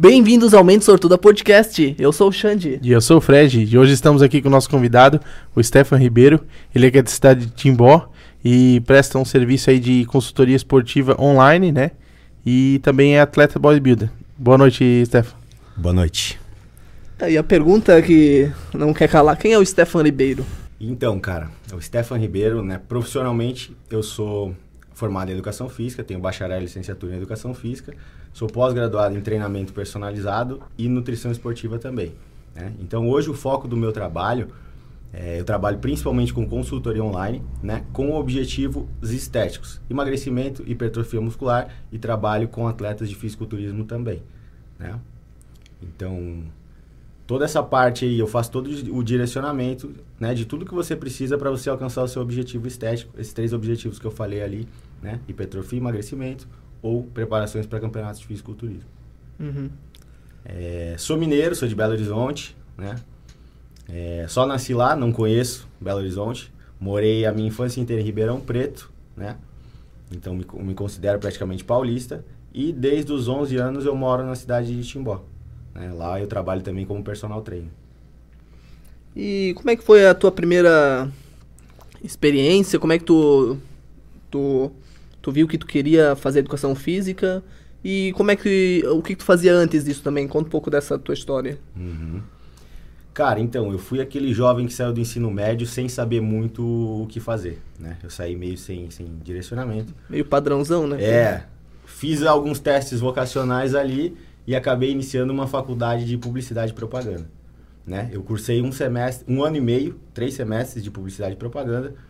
Bem-vindos ao Mente Sortuda Podcast. Eu sou o Xande. E eu sou o Fred. E hoje estamos aqui com o nosso convidado, o Stefan Ribeiro. Ele é aqui da cidade de Timbó e presta um serviço aí de consultoria esportiva online, né? E também é atleta bodybuilder. Boa noite, Stefan. Boa noite. E a pergunta que não quer calar, quem é o Stefan Ribeiro? Então, cara, o Stefan Ribeiro, né, profissionalmente eu sou formado em Educação Física, tenho bacharel e licenciatura em Educação Física, sou pós-graduado em treinamento personalizado e nutrição esportiva também. Né? Então, hoje o foco do meu trabalho, é, eu trabalho principalmente com consultoria online, né, com objetivos estéticos, emagrecimento, hipertrofia muscular e trabalho com atletas de fisiculturismo também. Né? Então, toda essa parte aí, eu faço todo o direcionamento né, de tudo que você precisa para você alcançar o seu objetivo estético, esses três objetivos que eu falei ali, né? Hipertrofia, emagrecimento ou preparações para campeonatos de fisiculturismo. Uhum. É, sou mineiro, sou de Belo Horizonte, né? É, só nasci lá, não conheço Belo Horizonte. Morei a minha infância inteira em Ribeirão Preto, né? Então me, me considero praticamente paulista. E desde os 11 anos eu moro na cidade de Timbó. Né? Lá eu trabalho também como personal trainer. E como é que foi a tua primeira experiência? Como é que tu, tu Tu viu que tu queria fazer educação física. E como é que. O que tu fazia antes disso também? Conta um pouco dessa tua história. Uhum. Cara, então, eu fui aquele jovem que saiu do ensino médio sem saber muito o que fazer, né? Eu saí meio sem, sem direcionamento. Meio padrãozão, né? É. Fiz alguns testes vocacionais ali e acabei iniciando uma faculdade de publicidade e propaganda, né? Eu cursei um semestre, um ano e meio, três semestres de publicidade e propaganda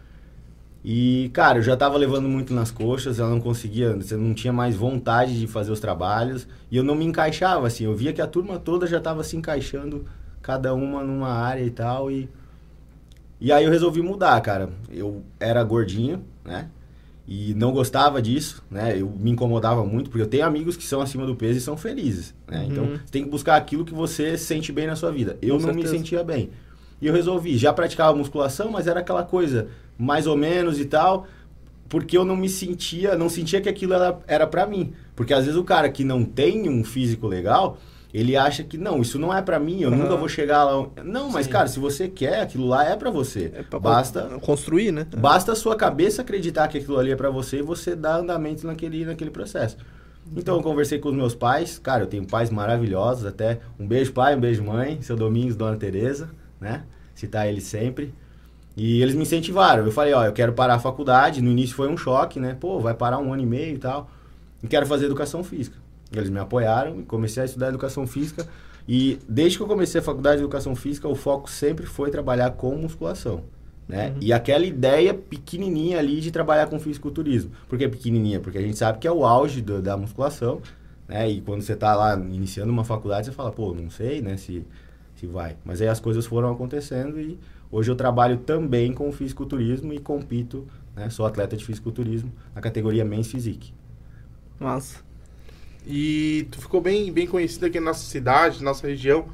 e, cara, eu já tava levando muito nas coxas, eu não conseguia, você não tinha mais vontade de fazer os trabalhos, e eu não me encaixava, assim, eu via que a turma toda já tava se encaixando, cada uma numa área e tal, e... E aí eu resolvi mudar, cara. Eu era gordinho, né? E não gostava disso, né? Eu me incomodava muito, porque eu tenho amigos que são acima do peso e são felizes, né? Uhum. Então, você tem que buscar aquilo que você sente bem na sua vida. Eu Com não certeza. me sentia bem. E eu resolvi, já praticava musculação, mas era aquela coisa mais ou menos e tal, porque eu não me sentia, não sentia que aquilo era, era para mim. Porque às vezes o cara que não tem um físico legal, ele acha que não, isso não é para mim, eu uhum. nunca vou chegar lá. Não, mas Sim. cara, se você quer, aquilo lá é para você. É pra basta construir, né? Basta a sua cabeça acreditar que aquilo ali é para você e você dar andamento naquele naquele processo. Então eu conversei com os meus pais, cara, eu tenho pais maravilhosos, até um beijo pai, um beijo mãe, seu Domingos, Dona Teresa, né? Citar eles sempre. E eles me incentivaram. Eu falei, ó, eu quero parar a faculdade. No início foi um choque, né? Pô, vai parar um ano e meio e tal. E quero fazer educação física. Eles me apoiaram e comecei a estudar educação física. E desde que eu comecei a faculdade de educação física, o foco sempre foi trabalhar com musculação. Né? Uhum. E aquela ideia pequenininha ali de trabalhar com fisiculturismo. Por que pequenininha? Porque a gente sabe que é o auge do, da musculação. Né? E quando você está lá iniciando uma faculdade, você fala, pô, não sei né, se, se vai. Mas aí as coisas foram acontecendo e Hoje eu trabalho também com fisiculturismo e compito, né? Sou atleta de fisiculturismo na categoria Men's Physique. Nossa. E tu ficou bem, bem conhecido aqui na nossa cidade, nossa região,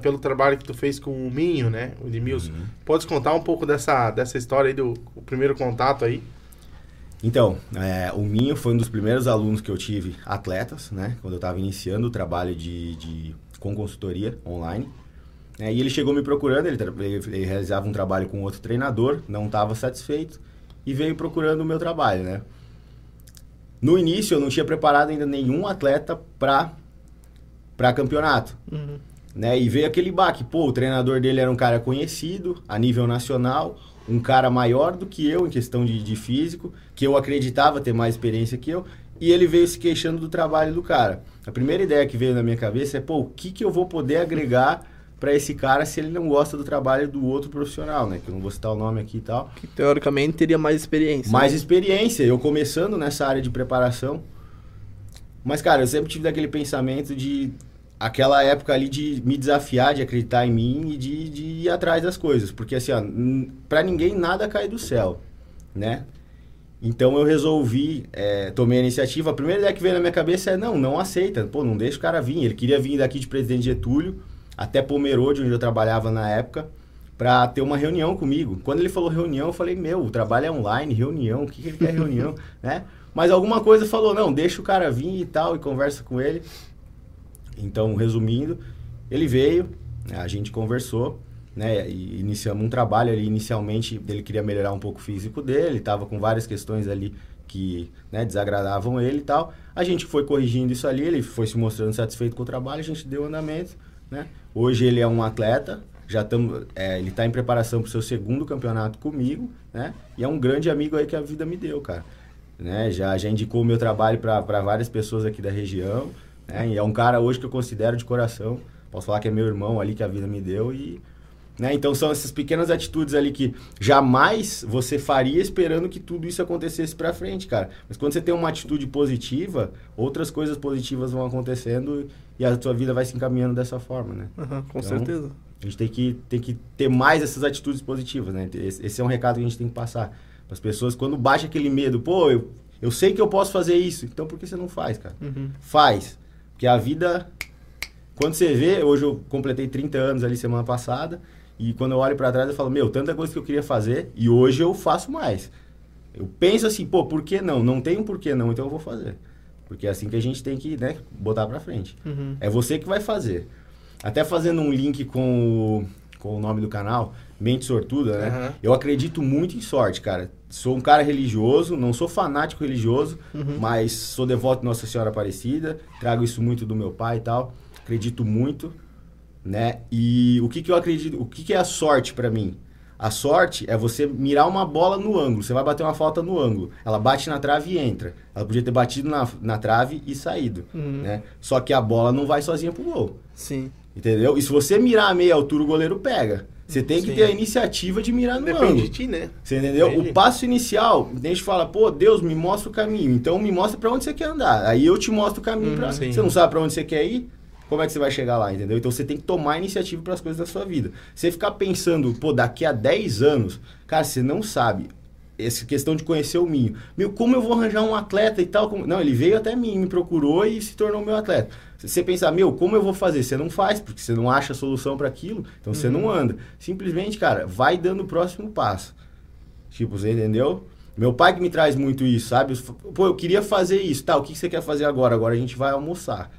pelo trabalho que tu fez com o Minho, né? O Edmilson. Uhum. Podes contar um pouco dessa, dessa história aí do primeiro contato aí? Então, é, o Minho foi um dos primeiros alunos que eu tive atletas, né? Quando eu estava iniciando o trabalho de, de, com consultoria online. É, e ele chegou me procurando, ele, ele, realizava um trabalho com outro treinador, não estava satisfeito e veio procurando o meu trabalho, né? No início eu não tinha preparado ainda nenhum atleta para para campeonato, uhum. né? E veio aquele baque, pô, o treinador dele era um cara conhecido a nível nacional, um cara maior do que eu em questão de, de físico, que eu acreditava ter mais experiência que eu, e ele veio se queixando do trabalho do cara. A primeira ideia que veio na minha cabeça é, pô, o que, que eu vou poder agregar para esse cara se ele não gosta do trabalho do outro profissional, né? Que eu não vou citar o nome aqui e tal. Que teoricamente teria mais experiência. Mais né? experiência, eu começando nessa área de preparação. Mas, cara, eu sempre tive daquele pensamento de. Aquela época ali de me desafiar, de acreditar em mim e de, de ir atrás das coisas. Porque, assim, ó, pra ninguém nada cai do céu, né? Então eu resolvi, é, tomei a iniciativa. A primeira ideia que veio na minha cabeça é: não, não aceita. Pô, não deixa o cara vir. Ele queria vir daqui de Presidente Getúlio até Pomerode, onde eu trabalhava na época, para ter uma reunião comigo. Quando ele falou reunião, eu falei, meu, o trabalho é online, reunião, o que, que ele quer reunião, né? Mas alguma coisa falou, não, deixa o cara vir e tal, e conversa com ele. Então, resumindo, ele veio, a gente conversou, né, e iniciamos um trabalho ali. Inicialmente, ele queria melhorar um pouco o físico dele, estava com várias questões ali que né, desagradavam ele e tal. A gente foi corrigindo isso ali, ele foi se mostrando satisfeito com o trabalho, a gente deu andamento, né? Hoje ele é um atleta, já estamos, é, ele está em preparação para o seu segundo campeonato comigo, né? E é um grande amigo aí que a vida me deu, cara. Né? Já, já indicou o meu trabalho para várias pessoas aqui da região, né? E é um cara hoje que eu considero de coração. Posso falar que é meu irmão ali que a vida me deu e né? Então são essas pequenas atitudes ali que jamais você faria esperando que tudo isso acontecesse para frente, cara. Mas quando você tem uma atitude positiva, outras coisas positivas vão acontecendo e a sua vida vai se encaminhando dessa forma, né? Uhum, com então, certeza. A gente tem que, tem que ter mais essas atitudes positivas, né? Esse, esse é um recado que a gente tem que passar. Para as pessoas, quando bate aquele medo, pô, eu, eu sei que eu posso fazer isso, então por que você não faz, cara? Uhum. Faz. Porque a vida. Quando você vê, hoje eu completei 30 anos ali semana passada, e quando eu olho para trás eu falo, meu, tanta coisa que eu queria fazer, e hoje eu faço mais. Eu penso assim, pô, por que não? Não tem um porquê não, então eu vou fazer. Porque é assim que a gente tem que né, botar para frente. Uhum. É você que vai fazer. Até fazendo um link com o, com o nome do canal, Mente Sortuda, né? Uhum. Eu acredito muito em sorte, cara. Sou um cara religioso, não sou fanático religioso, Uhum. mas sou devoto de Nossa Senhora Aparecida, trago isso muito do meu pai e tal. Acredito muito, né? E o que que eu acredito, o que que é a sorte pra mim? A sorte é você mirar uma bola no ângulo. Você vai bater uma falta no ângulo. Ela bate na trave e entra. Ela podia ter batido na, na trave e saído. Uhum. Né? Só que a bola não vai sozinha pro gol. Sim. Entendeu? E se você mirar a meia altura, o goleiro pega. Você tem que Sim. ter a iniciativa de mirar no Depende ângulo. de ti, né? Você entendeu? Entendi. O passo inicial, a gente fala, pô, Deus, me mostra o caminho. Então me mostra pra onde você quer andar. Aí eu te mostro o caminho Hum, pra. sim. Você não sabe pra onde você quer ir? Como é que você vai chegar lá, entendeu? Então você tem que tomar iniciativa para as coisas da sua vida. Você ficar pensando, pô, daqui a 10 anos, cara, você não sabe. Essa questão de conhecer o Minho. Meu, como eu vou arranjar um atleta e tal? Como- Não, ele veio até mim, me procurou e se tornou meu atleta. Se você pensar, meu, como eu vou fazer? Você não faz, porque você não acha solução para aquilo, então você não anda. Simplesmente, cara, vai dando o próximo passo. Tipo, você entendeu? Meu pai que me traz muito isso, sabe? Pô, eu queria fazer isso, tá? O que você quer fazer agora? Agora a gente vai almoçar.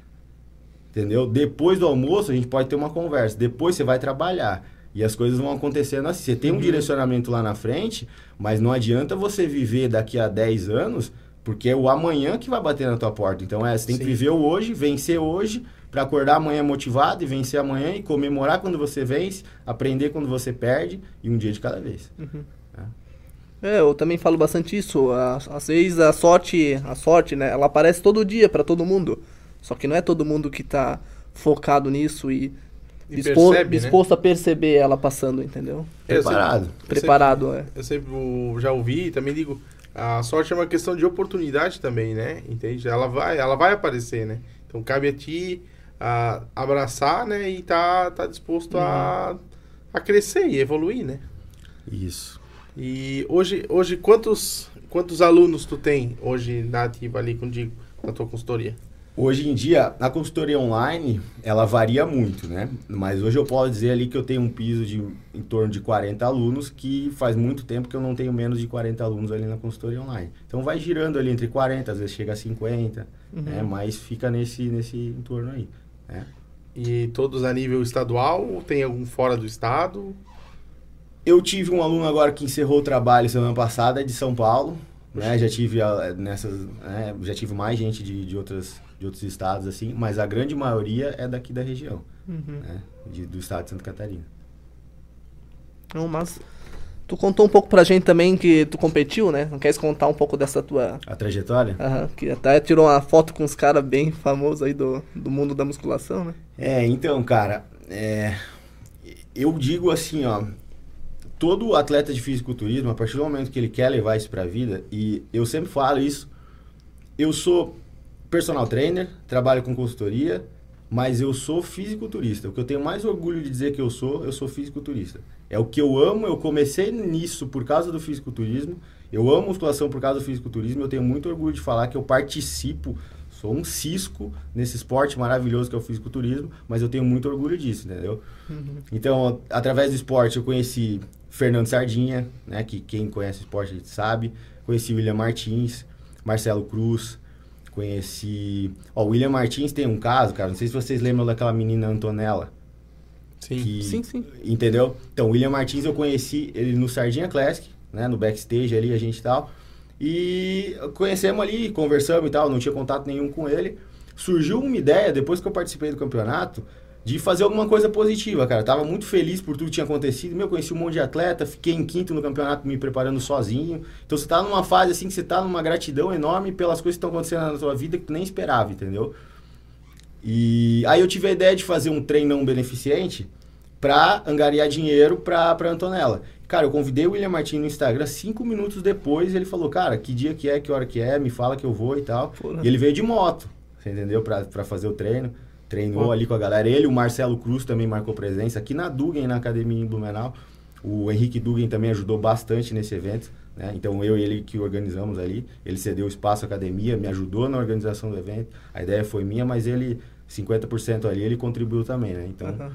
Entendeu? Depois do almoço a gente pode ter uma conversa. Depois você vai trabalhar. E as coisas vão acontecendo assim. Você tem um direcionamento lá na frente, mas não adianta você viver daqui a 10 anos, porque é o amanhã que vai bater na tua porta. Então é, você tem que Sim. viver o hoje, vencer hoje, para acordar amanhã motivado e vencer amanhã e comemorar quando você vence, aprender quando você perde e um dia de cada vez. É, eu também falo bastante isso. Às vezes a sorte, a sorte, né? Ela aparece todo dia pra todo mundo. Só que não é todo mundo que tá focado nisso e, E dispo- percebe, né? disposto a perceber ela passando, entendeu? Eu sempre- Preparado. eu Preparado, é. sempre- Eu sempre já ouvi e também digo, a sorte é uma questão de oportunidade também, né? Entende? Ela vai, ela vai aparecer, né? Então cabe a ti a abraçar, né? E tá, tá disposto a, a crescer e evoluir, né? Isso. E hoje, hoje quantos, quantos alunos tu tem hoje na ativa ali contigo, na tua consultoria? Hoje em dia, a consultoria online, ela varia muito, né? Mas hoje eu posso dizer ali que eu tenho um piso de em torno de 40 alunos, que faz muito tempo que eu não tenho menos de 40 alunos ali na consultoria online. Então vai girando ali entre 40, às vezes chega a 50, né? Mas fica nesse, nesse entorno aí, né? E todos a nível estadual ou tem algum fora do estado? Eu tive um aluno agora que encerrou o trabalho semana passada de São Paulo, né? Já tive ah, nessas, né? já tive mais gente de, de outras de outros estados assim, mas a grande maioria é daqui da região, Uhum. né? De- do estado de Santa Catarina. Não, mas tu contou um pouco pra gente também que tu competiu, né? Não queres contar um pouco dessa tua. A trajetória? Aham, que até tirou uma foto com uns caras bem famosos aí do, do mundo da musculação, né? É, então, cara, é, eu digo assim, ó, todo atleta de fisiculturismo, a partir do momento que ele quer levar isso pra vida, e eu sempre falo isso, eu sou personal trainer, trabalho com consultoria, mas eu sou fisiculturista. O que eu tenho mais orgulho de dizer que eu sou, eu sou fisiculturista. É o que eu amo, eu comecei nisso por causa do fisiculturismo, eu amo musculação por causa do fisiculturismo, eu tenho muito orgulho de falar que eu participo, sou um cisco nesse esporte maravilhoso que é o fisiculturismo, mas eu tenho muito orgulho disso, entendeu? Então, através do esporte, eu conheci Fernando Sardinha, né, que quem conhece o esporte sabe, conheci William Martins, Marcelo Cruz, Conheci. Ó, o William Martins tem um caso, cara. Não sei se vocês lembram daquela menina Antonella. Sim. que- Sim, sim. Entendeu? Então, o William Martins eu conheci ele no Sardinha Classic, né? No backstage ali, a gente e tal. E conhecemos ali, conversamos e tal, não tinha contato nenhum com ele. Surgiu uma ideia, depois que eu participei do campeonato, de fazer alguma coisa positiva, cara. Tava muito feliz por tudo que tinha acontecido. Meu, conheci um monte de atleta, fiquei em quinto no campeonato me preparando sozinho. Então você tá numa fase assim que você tá numa gratidão enorme pelas coisas que estão acontecendo na sua vida que tu nem esperava, entendeu? E aí eu tive a ideia de fazer um treinão beneficente pra angariar dinheiro pra, pra Antonella. Cara, eu convidei o William Martins no Instagram, cinco minutos depois ele falou, cara, que dia que é, que hora que é, me fala que eu vou e tal. Porra. E ele veio de moto, você entendeu? Pra, pra fazer o treino. Treinou Pô. ali com a galera. Ele, o Marcelo Cruz também marcou presença aqui na Dugan, na academia em Blumenau. O Henrique Dugan também ajudou bastante nesse evento. Né? Então eu e ele que organizamos ali. Ele cedeu espaço à academia, me ajudou na organização do evento. A ideia foi minha, mas ele, 50% ali, ele contribuiu também, né? Então, Aham.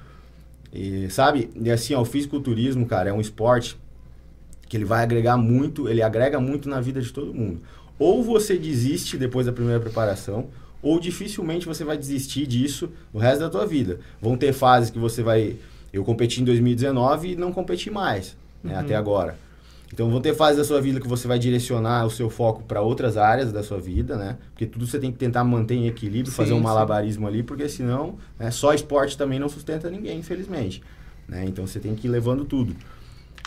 e, sabe, e assim, ó, o fisiculturismo, cara, é um esporte que ele vai agregar muito, ele agrega muito na vida de todo mundo. Ou você desiste depois da primeira preparação, ou dificilmente você vai desistir disso no resto da tua vida. Vão ter fases que você vai... Eu competi em 2019 e não competi mais, né, Uhum. até agora. Então vão ter fases da sua vida que você vai direcionar o seu foco para outras áreas da sua vida, né? Porque tudo você tem que tentar manter em equilíbrio, Sim, fazer um sim. malabarismo ali, porque senão né, só esporte também não sustenta ninguém, infelizmente. Né? Então você tem que ir levando tudo.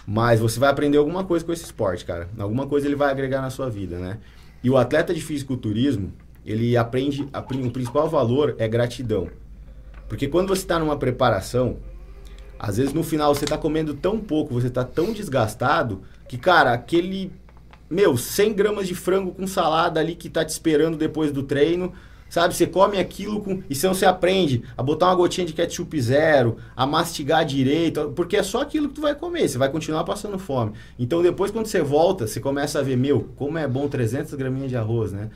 Mas você vai aprender alguma coisa com esse esporte, cara. Alguma coisa ele vai agregar na sua vida, né? E o atleta de fisiculturismo, ele aprende, a o principal valor é gratidão. Porque quando você está numa preparação, às vezes no final você está comendo tão pouco, você está tão desgastado, que, cara, aquele, meu, 100 gramas de frango com salada ali que tá te esperando depois do treino, sabe? Você come aquilo com... E senão você aprende a botar uma gotinha de ketchup zero, a mastigar direito, porque é só aquilo que tu vai comer, você vai continuar passando fome. Então depois quando você volta, você começa a ver, meu, como é bom 300 graminhas de arroz, né?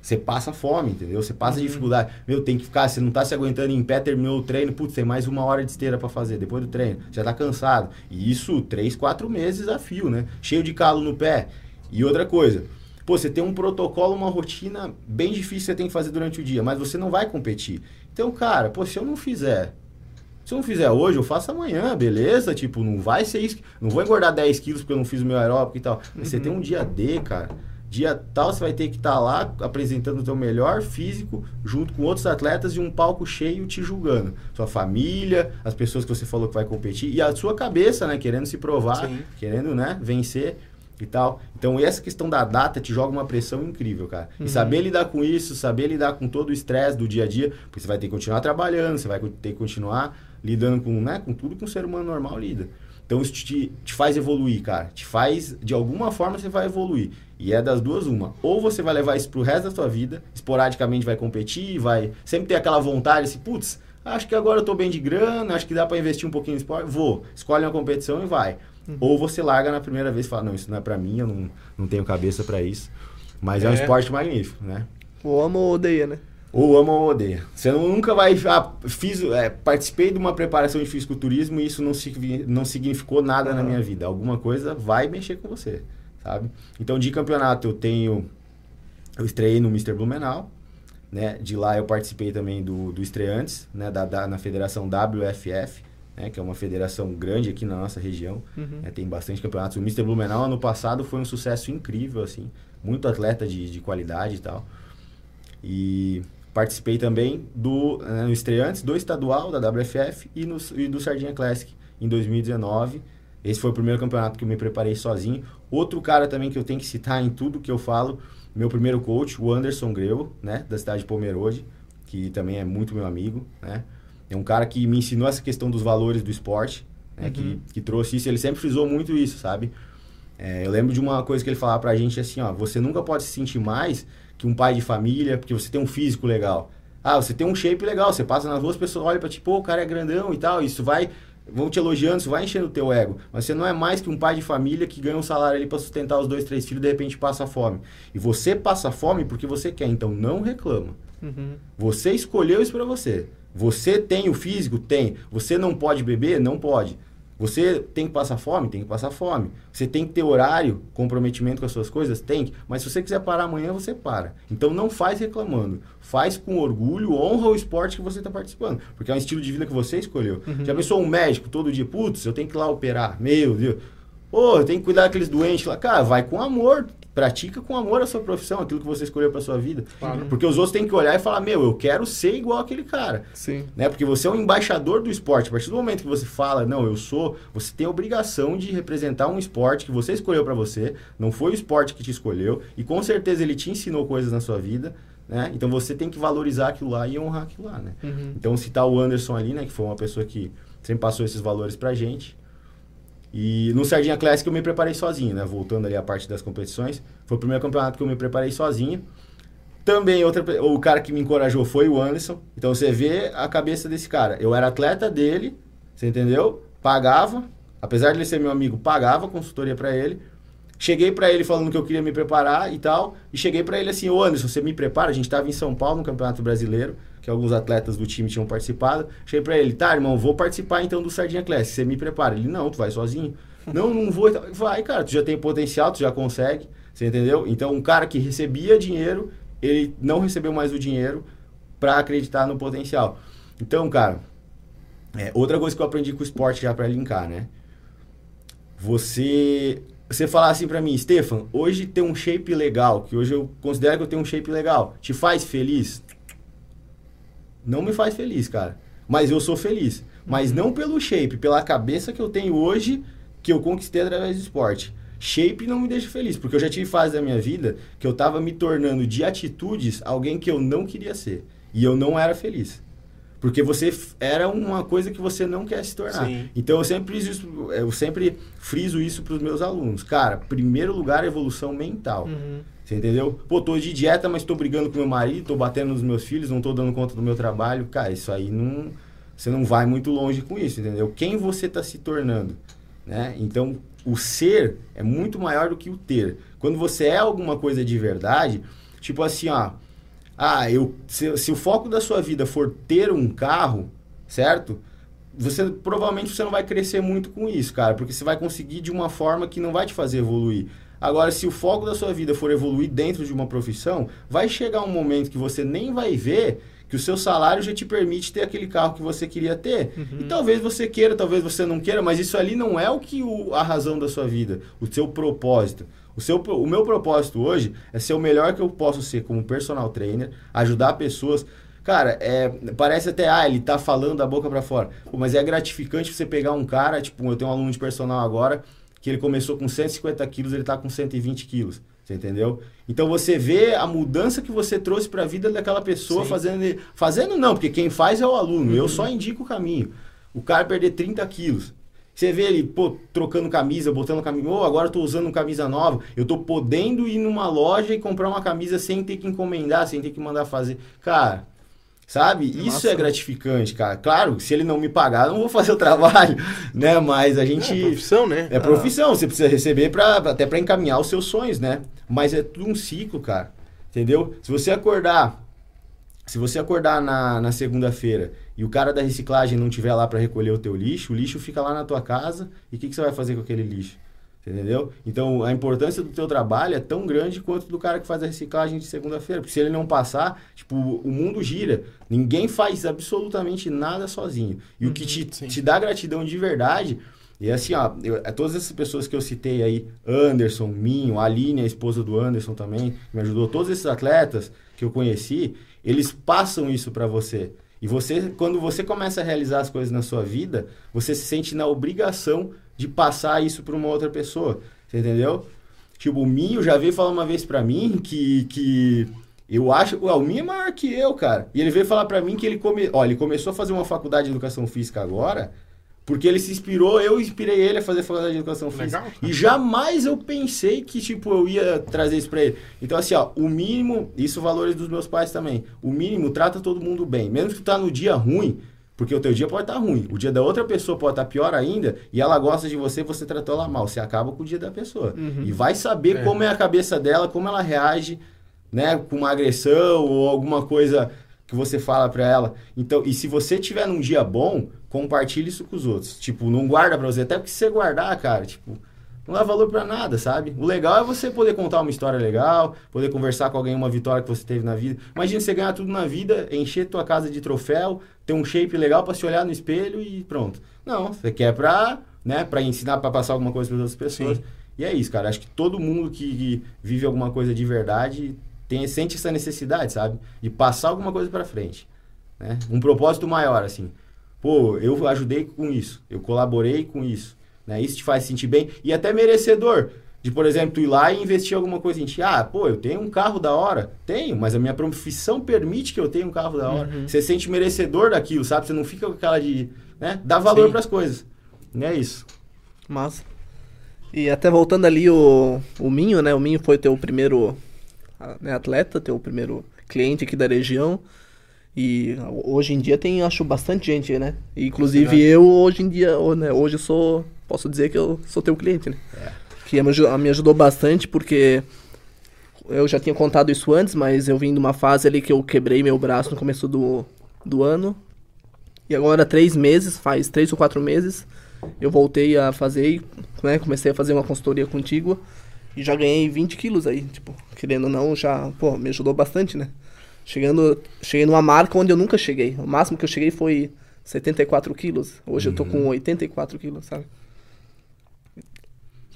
Você passa fome, entendeu? Você passa dificuldade. Meu, tem que ficar, você não tá se aguentando em pé, terminou o treino, putz, tem mais uma hora de esteira pra fazer depois do treino. Já tá cansado. E isso, três, quatro meses a fio, né? Cheio de calo no pé. E outra coisa, pô, você tem um protocolo, uma rotina bem difícil que você tem que fazer durante o dia, mas você não vai competir. Então, cara, pô, se eu não fizer se eu não fizer hoje, eu faço amanhã, beleza? Tipo, não vai ser isso. Não vou engordar 10 quilos porque eu não fiz o meu aeróbico e tal. Mas você tem um dia D, cara. Dia tal, você vai ter que estar lá apresentando o teu melhor físico junto com outros atletas e um palco cheio te julgando. Sua família, as pessoas que você falou que vai competir e a sua cabeça, né? Querendo se provar, Sim. querendo, né? Vencer e tal. Então, essa questão da data te joga uma pressão incrível, cara. Uhum. E saber lidar com isso, saber lidar com todo o estresse do dia a dia, porque você vai ter que continuar trabalhando, você vai ter que continuar lidando com, né, com tudo que um ser humano normal lida. Então, isso te, te faz evoluir, cara. Te faz, de alguma forma, você vai evoluir. E é das duas uma. Ou você vai levar isso pro resto da sua vida, esporadicamente vai competir, vai sempre ter aquela vontade, assim, putz, acho que agora eu tô bem de grana, acho que dá para investir um pouquinho no esporte, vou. Escolhe uma competição e vai. Ou você larga na primeira vez e fala, não, isso não é para mim, eu não, não tenho cabeça para isso. Mas é. um É. esporte magnífico, né? Ou ama ou odeia, né? Ou ama ou odeia. Você nunca vai. Ah, fiz, é, participei de uma preparação de fisiculturismo e isso não, não significou nada na Aham. minha vida. Alguma coisa vai mexer com você, sabe? Então, de campeonato, eu tenho. Eu estreiei no Mr. Blumenau. Né? De lá eu participei também do, do Estreantes, né? da, da- na federação WFF, né? que é uma federação grande aqui na nossa região. Uhum. É, tem bastante campeonatos. O Mr. Blumenau ano passado foi um sucesso incrível, assim. Muito atleta de, de qualidade e tal. E participei também do né, no estreantes do estadual da WFF e, no, e do Sardinha Classic em 2019. Esse foi o primeiro campeonato que eu me preparei sozinho. Outro cara também que eu tenho que citar em tudo que eu falo, meu primeiro coach, o Anderson Greu, né, da cidade de Pomerode, que também é muito meu amigo, né? É um cara que me ensinou essa questão dos valores do esporte, né, Uhum. que, que trouxe isso. Ele sempre frisou muito isso, sabe? É, eu lembro de uma coisa que ele falava pra gente assim, ó, você nunca pode se sentir mais que um pai de família, porque você tem um físico legal. Ah, você tem um shape legal, você passa nas ruas, as pessoas olham pra ti, pô, o cara é grandão e tal, isso vai, vão te elogiando, isso vai enchendo o teu ego. Mas você não é mais que um pai de família que ganha um salário ali pra sustentar os dois, três filhos e de repente passa fome. E você passa fome porque você quer, então não reclama. Uhum. Você escolheu isso pra você. Você tem o físico? Tem. Você não pode beber? Não pode. Você tem que passar fome? Tem que passar fome. Você tem que ter horário, comprometimento com as suas coisas? Tem que. Mas se você quiser parar amanhã, você para. Então não faz reclamando. Faz com orgulho, honra o esporte que você está participando. Porque é um estilo de vida que você escolheu. Uhum. Já pensou um médico todo dia? Putz, eu tenho que ir lá operar. Meu Deus. Pô, eu tenho que cuidar daqueles doentes lá. Cara, vai com amor pratica com amor a sua profissão, aquilo que você escolheu para sua vida. Claro. Porque os outros têm que olhar e falar: "Meu, eu quero ser igual aquele cara". Sim. Né? Porque você é um embaixador do esporte. A partir do momento que você fala: "Não, eu sou", você tem a obrigação de representar um esporte que você escolheu para você, não foi o esporte que te escolheu e com certeza ele te ensinou coisas na sua vida. Né? Então você tem que valorizar aquilo lá e honrar aquilo lá, né? Uhum. Então citar o Anderson ali, né, que foi uma pessoa que sempre passou esses valores pra gente. E no Sardinha Classic eu me preparei sozinho, né? Voltando ali a parte das competições. Foi o primeiro campeonato que eu me preparei sozinho. Também outra, o cara que me encorajou foi o Anderson. Então você vê a cabeça desse cara. Eu era atleta dele, você entendeu? Pagava, apesar de ele ser meu amigo, pagava consultoria para ele. Cheguei para ele falando que eu queria me preparar e tal. E cheguei para ele assim: Ô Anderson, você me prepara? A gente estava em São Paulo no Campeonato Brasileiro que alguns atletas do time tinham participado. Cheguei pra ele, tá, irmão, vou participar então do Sardinha Classic, você me prepara. Ele, não, tu vai sozinho. não, não vou. Vai, cara, tu já tem potencial, tu já consegue, você entendeu? Então, um cara que recebia dinheiro, ele não recebeu mais o dinheiro para acreditar no potencial. Então, cara, é, outra coisa que eu aprendi com o esporte já para linkar, né? Você você falar assim para mim, Stefan, hoje tem um shape legal, que hoje eu considero que eu tenho um shape legal, te faz feliz? Não me faz feliz, cara. Mas eu sou feliz. Mas não pelo shape, pela cabeça que eu tenho hoje, que eu conquistei através do esporte. Shape não me deixa feliz, porque eu já tive fase da minha vida que eu estava me tornando de atitudes alguém que eu não queria ser. E eu não era feliz. Porque você era uma coisa que você não quer se tornar. Sim. Então eu sempre, eu sempre friso isso para os meus alunos. Cara, primeiro lugar, evolução mental. Uhum. Você entendeu? Pô, tô de dieta, mas tô brigando com meu marido, tô batendo nos meus filhos, não tô dando conta do meu trabalho. Cara, isso aí não. Você não vai muito longe com isso, entendeu? Quem você está se tornando. Né? Então, o ser é muito maior do que o ter. Quando você é alguma coisa de verdade, tipo assim, ó. Ah, eu, se, se o foco da sua vida for ter um carro, certo? Você provavelmente você não vai crescer muito com isso, cara, porque você vai conseguir de uma forma que não vai te fazer evoluir. Agora, se o foco da sua vida for evoluir dentro de uma profissão, vai chegar um momento que você nem vai ver que o seu salário já te permite ter aquele carro que você queria ter. Uhum. E talvez você queira, talvez você não queira, mas isso ali não é o que o, a razão da sua vida, o seu propósito. O, seu, o meu propósito hoje é ser o melhor que eu posso ser como personal trainer, ajudar pessoas. Cara, é, parece até, ah, ele tá falando da boca para fora. Pô, mas é gratificante você pegar um cara, tipo, eu tenho um aluno de personal agora, que ele começou com 150 quilos, ele está com 120 quilos. Você entendeu? Então você vê a mudança que você trouxe para a vida daquela pessoa Sim. fazendo. Fazendo não, porque quem faz é o aluno. Uhum. Eu só indico o caminho. O cara perder 30 quilos. Você vê ele, pô, trocando camisa, botando camisa. Oh, agora eu tô usando camisa nova. Eu tô podendo ir numa loja e comprar uma camisa sem ter que encomendar, sem ter que mandar fazer. Cara, Sabe? Isso é gratificante, cara. Claro, se ele não me pagar, eu não vou fazer o trabalho, né? Mas a gente. É profissão, né? É profissão, ah. você precisa receber pra, até para encaminhar os seus sonhos, né? Mas é tudo um ciclo, cara. Entendeu? Se você acordar. Se você acordar na, na segunda-feira e o cara da reciclagem não tiver lá para recolher o teu lixo, o lixo fica lá na tua casa e o que, que você vai fazer com aquele lixo? Entendeu? Então, a importância do teu trabalho é tão grande quanto do cara que faz a reciclagem de segunda-feira. Porque se ele não passar, tipo, o mundo gira. Ninguém faz absolutamente nada sozinho. E uhum, o que te, te dá gratidão de verdade... E assim, ó, eu, é todas essas pessoas que eu citei aí, Anderson, Minho, Aline, a esposa do Anderson também, que me ajudou, todos esses atletas que eu conheci, eles passam isso para você. E você, quando você começa a realizar as coisas na sua vida, você se sente na obrigação de passar isso para uma outra pessoa. Você entendeu? Tipo, o Minho já veio falar uma vez para mim que, que eu acho. Ué, o Minho é maior que eu, cara. E ele veio falar para mim que ele, come, ó, ele começou a fazer uma faculdade de educação física agora. Porque ele se inspirou, eu inspirei ele a fazer faculdade de educação física. Legal, e jamais eu pensei que, tipo, eu ia trazer isso pra ele. Então, assim, ó, o mínimo, isso valores dos meus pais também. O mínimo, trata todo mundo bem. Mesmo que tu tá no dia ruim, porque o teu dia pode estar tá ruim, o dia da outra pessoa pode estar tá pior ainda, e ela gosta de você, você tratou ela mal. Você acaba com o dia da pessoa. Uhum. E vai saber é. como é a cabeça dela, como ela reage, né, com uma agressão ou alguma coisa que você fala pra ela. Então, e se você tiver num dia bom, compartilhe isso com os outros. Tipo, não guarda pra você. Até porque se você guardar, cara, tipo, não dá valor pra nada, sabe? O legal é você poder contar uma história legal, poder conversar com alguém uma vitória que você teve na vida. Imagina você ganhar tudo na vida, encher tua casa de troféu, ter um shape legal pra se olhar no espelho e pronto. Não, você quer pra, né, pra ensinar, pra passar alguma coisa para outras pessoas. Sim. E é isso, cara. Acho que todo mundo que, que vive alguma coisa de verdade tem, sente essa necessidade, sabe? De passar alguma coisa pra frente. Né? Um propósito maior, assim. Pô, eu ajudei com isso. Eu colaborei com isso. Né? Isso te faz sentir bem. E até merecedor. De, por exemplo, tu ir lá e investir alguma coisa em ti. Ah, pô, eu tenho um carro da hora. Tenho, mas a minha profissão permite que eu tenha um carro da hora. Uhum. Você sente merecedor daquilo, sabe? Você não fica com aquela de... Né? Dá valor Sim. pras coisas. E é isso. Massa. E até voltando ali o, o Minho, né? O Minho foi teu primeiro né, atleta, teu primeiro cliente aqui da região. E hoje em dia tem, acho, bastante gente, né? Inclusive Verdade. eu, hoje em dia, né, hoje eu sou, posso dizer que eu sou teu cliente, né? É. Que me aju- me ajudou bastante porque eu já tinha contado isso antes, mas eu vim de uma fase ali que eu quebrei meu braço no começo do, do ano. E agora, três meses, faz três ou quatro meses, eu voltei a fazer, né, comecei a fazer uma consultoria contigo e já ganhei 20 quilos aí, tipo, querendo ou não, já, pô, me ajudou bastante, né? Chegando, cheguei numa marca onde eu nunca cheguei. O máximo que eu cheguei foi 74 quilos. Hoje eu tô com 84 quilos, sabe?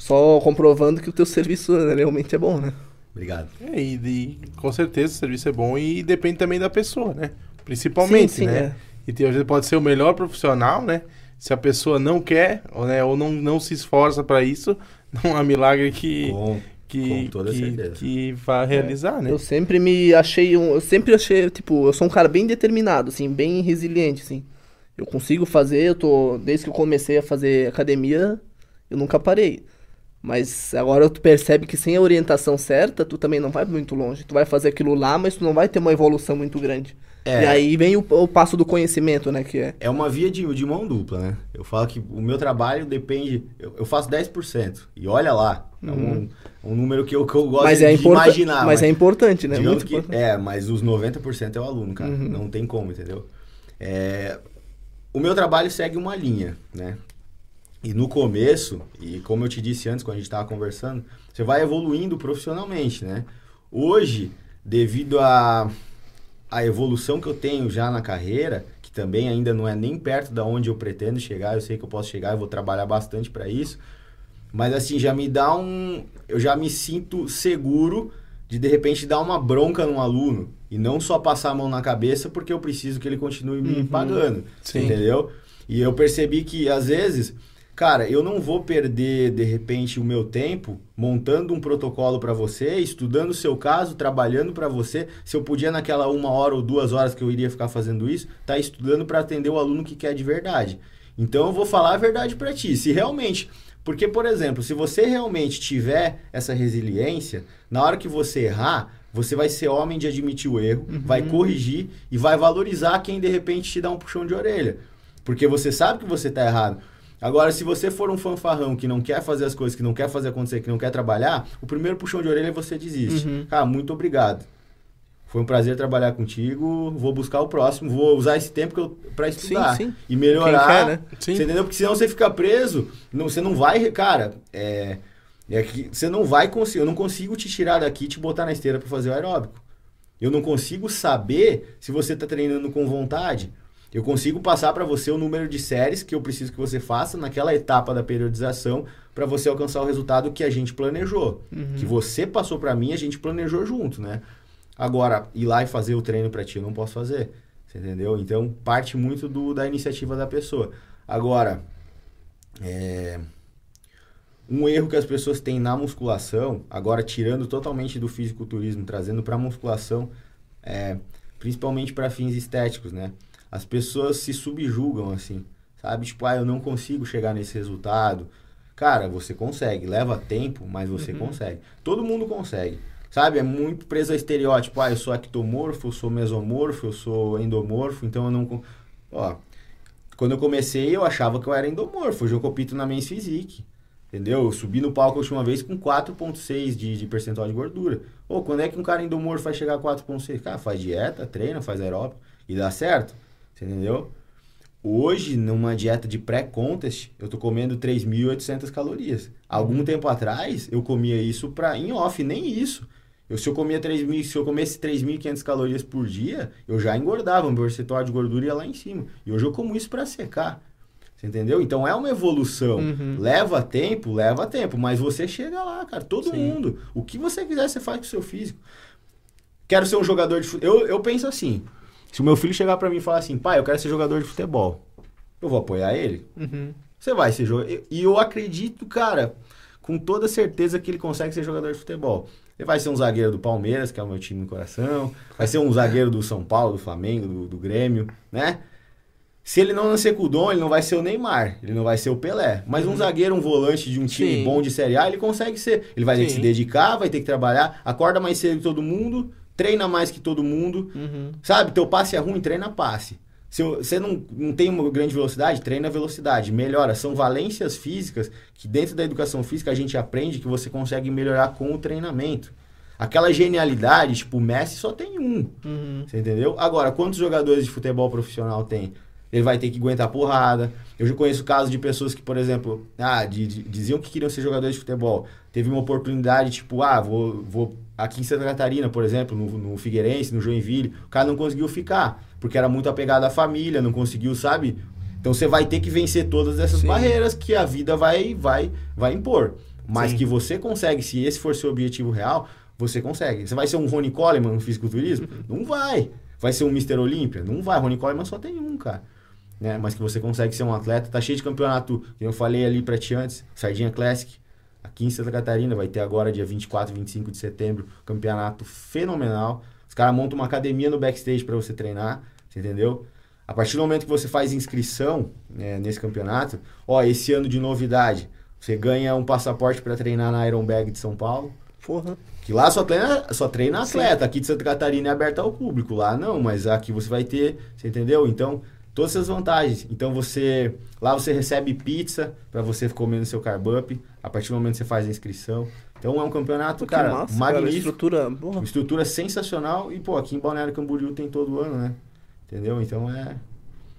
Só comprovando que o teu serviço né, realmente é bom, né? Obrigado. É, e, e com certeza o serviço é bom e depende também da pessoa, né? Principalmente, Sim, sim, né? é. E tem, às vezes pode ser o melhor profissional, né? Se a pessoa não quer, ou, né, ou não, não se esforça pra isso, não há milagre que, Com, que, com toda que, certeza. que vá realizar, né? Eu sempre me achei um. Eu sempre achei, tipo, eu sou um cara bem determinado, assim, bem resiliente, assim. Eu consigo fazer, eu tô. Desde que eu comecei a fazer academia, eu nunca parei. Mas agora tu percebe que sem a orientação certa, tu também não vai muito longe. Tu vai fazer aquilo lá, mas tu não vai ter uma evolução muito grande. É. E aí vem o, o passo do conhecimento, né? Que é. É uma via de, de mão dupla, né? Eu falo que o meu trabalho depende. Eu, eu faço 10%. E olha lá. É um, um número que eu, que eu gosto Mas de, é, de importa imaginar. mas é importante, né? Muito que, importante. é, mas os 90% é o aluno, cara. Uhum. Não tem como, entendeu? É, o meu trabalho segue uma linha, né? E no começo, e como eu te disse antes, quando a gente estava conversando, você vai evoluindo profissionalmente, né? Hoje, devido a, a evolução que eu tenho já na carreira, que também ainda não é nem perto da onde eu pretendo chegar, eu sei que eu posso chegar, eu vou trabalhar bastante para isso, mas assim, já me dá um. Eu já me sinto seguro de de repente dar uma bronca num aluno e não só passar a mão na cabeça porque eu preciso que ele continue me Uhum. pagando. Sim. Entendeu? E eu percebi que às vezes, cara, eu não vou perder de repente o meu tempo montando um protocolo para você, estudando o seu caso, trabalhando para você. Se eu podia naquela uma hora ou duas horas que eu iria ficar fazendo isso, tá estudando para atender o aluno que quer de verdade. Então eu vou falar a verdade para ti. Se realmente porque, por exemplo, se você realmente tiver essa resiliência, na hora que você errar, você vai ser homem de admitir o erro, vai corrigir e vai valorizar quem de repente te dá um puxão de orelha. Porque você sabe que você está errado. Agora, se você for um fanfarrão que não quer fazer as coisas, que não quer fazer acontecer, que não quer trabalhar, o primeiro puxão de orelha você desiste. Uhum. Cara, muito obrigado. Foi um prazer trabalhar contigo. Vou buscar o próximo. Vou usar esse tempo para estudar sim. e melhorar. Quer, né? Sim. Você entendeu? Porque senão você fica preso, não, você não vai, cara, é, é que você não vai conseguir, eu não consigo te tirar daqui e te botar na esteira para fazer o aeróbico. Eu não consigo saber se você tá treinando com vontade. Eu consigo passar para você o número de séries que eu preciso que você faça naquela etapa da periodização para você alcançar o resultado que a gente planejou. Que você passou para mim, a gente planejou junto, né? Agora, ir lá e fazer o treino para ti, eu não posso fazer. Você entendeu? Então, parte muito do, da iniciativa da pessoa. Agora, é, um erro que as pessoas têm na musculação, agora tirando totalmente do fisiculturismo, trazendo para musculação, é, principalmente para fins estéticos, né? As pessoas se subjugam assim, sabe? Tipo, ah, eu não consigo chegar nesse resultado. Cara, você consegue, leva tempo, mas você consegue. Todo mundo consegue. Sabe? É muito preso a estereótipo. Ah, eu sou ectomorfo, eu sou mesomorfo, eu sou endomorfo, então eu não. Ó, quando eu comecei, eu achava que eu era endomorfo. Hoje eu compito na Men's Physique. Entendeu? Eu subi no palco a última vez com 4,6 de, de percentual de gordura. Ô, quando é que um cara endomorfo vai chegar a 4,6? Cara, faz dieta, treina, faz aeróbico e dá certo. Entendeu? Hoje, numa dieta de pré-contest, eu tô comendo 3.800 calorias. Algum tempo atrás, eu comia isso pra, em off, nem isso. Eu, se eu comia 3.000, se eu comesse 3.500 calorias por dia, eu já engordava, meu percentual de gordura ia lá em cima. E hoje eu como isso para secar. Você entendeu? Então é uma evolução. Uhum. Leva tempo, leva tempo, mas você chega lá, cara. Todo Sim. mundo. O que você quiser, você faz com o seu físico. Quero ser um jogador de futebol. Eu, eu penso assim: se o meu filho chegar para mim e falar assim, pai, eu quero ser jogador de futebol, eu vou apoiar ele. Uhum. Você vai ser jogador. E eu acredito, cara, com toda certeza que ele consegue ser jogador de futebol. Ele vai ser um zagueiro do Palmeiras, que é o meu time no coração. Vai ser um zagueiro do São Paulo, do Flamengo, do, do Grêmio, né? Se ele não nascer com o dom, ele não vai ser o Neymar, ele não vai ser o Pelé. Mas um zagueiro, um volante de um time Sim. bom de Série A, ele consegue ser. Ele vai ter que Sim. se dedicar, vai ter que trabalhar, acorda mais cedo que todo mundo, treina mais que todo mundo. Uhum. Sabe, teu passe é ruim, treina passe. Se você não, não tem uma grande velocidade, treina velocidade, melhora. São valências físicas que dentro da educação física a gente aprende que você consegue melhorar com o treinamento. Aquela genialidade, tipo, o Messi só tem um. Uhum. Você entendeu? Agora, quantos jogadores de futebol profissional tem? Ele vai ter que aguentar porrada. Eu já conheço casos de pessoas que, por exemplo, ah, de- de- diziam que queriam ser jogadores de futebol. Teve uma oportunidade, tipo, ah, vou, vou aqui em Santa Catarina, por exemplo, no, no Figueirense, no Joinville. O cara não conseguiu ficar, porque era muito apegado à família, não conseguiu, sabe? Então você vai ter que vencer todas essas Sim. barreiras que a vida vai, vai, vai impor. Mas Sim. que você consegue, se esse for seu objetivo real, você consegue. Você vai ser um Rony Coleman no fisiculturismo? Não vai. Vai ser um Mr. Olímpia? Não vai. Rony Coleman só tem um, cara. Né? Mas que você consegue ser um atleta. Tá cheio de campeonato, que eu falei ali pra ti antes, Sardinha Classic. Aqui em Santa Catarina vai ter agora, dia 24 e 25 de setembro, campeonato fenomenal. Os caras montam uma academia no backstage para você treinar, você entendeu? A partir do momento que você faz inscrição né, nesse campeonato, ó, esse ano de novidade, você ganha um passaporte para treinar na Iron Bag de São Paulo. Porra. Que lá só treina, só treina atleta. Aqui de Santa Catarina é aberto ao público. Lá não, mas aqui você vai ter, você entendeu? Então, todas essas vantagens. Então você. Lá você recebe pizza para você comer no seu carb up. A partir do momento que você faz a inscrição. Então é um campeonato, Pô, cara, massa, cara. magnífico. Estrutura. Porra. Estrutura sensacional. E, pô, aqui em Balneário Camboriú tem todo ano, né? Entendeu? Então é.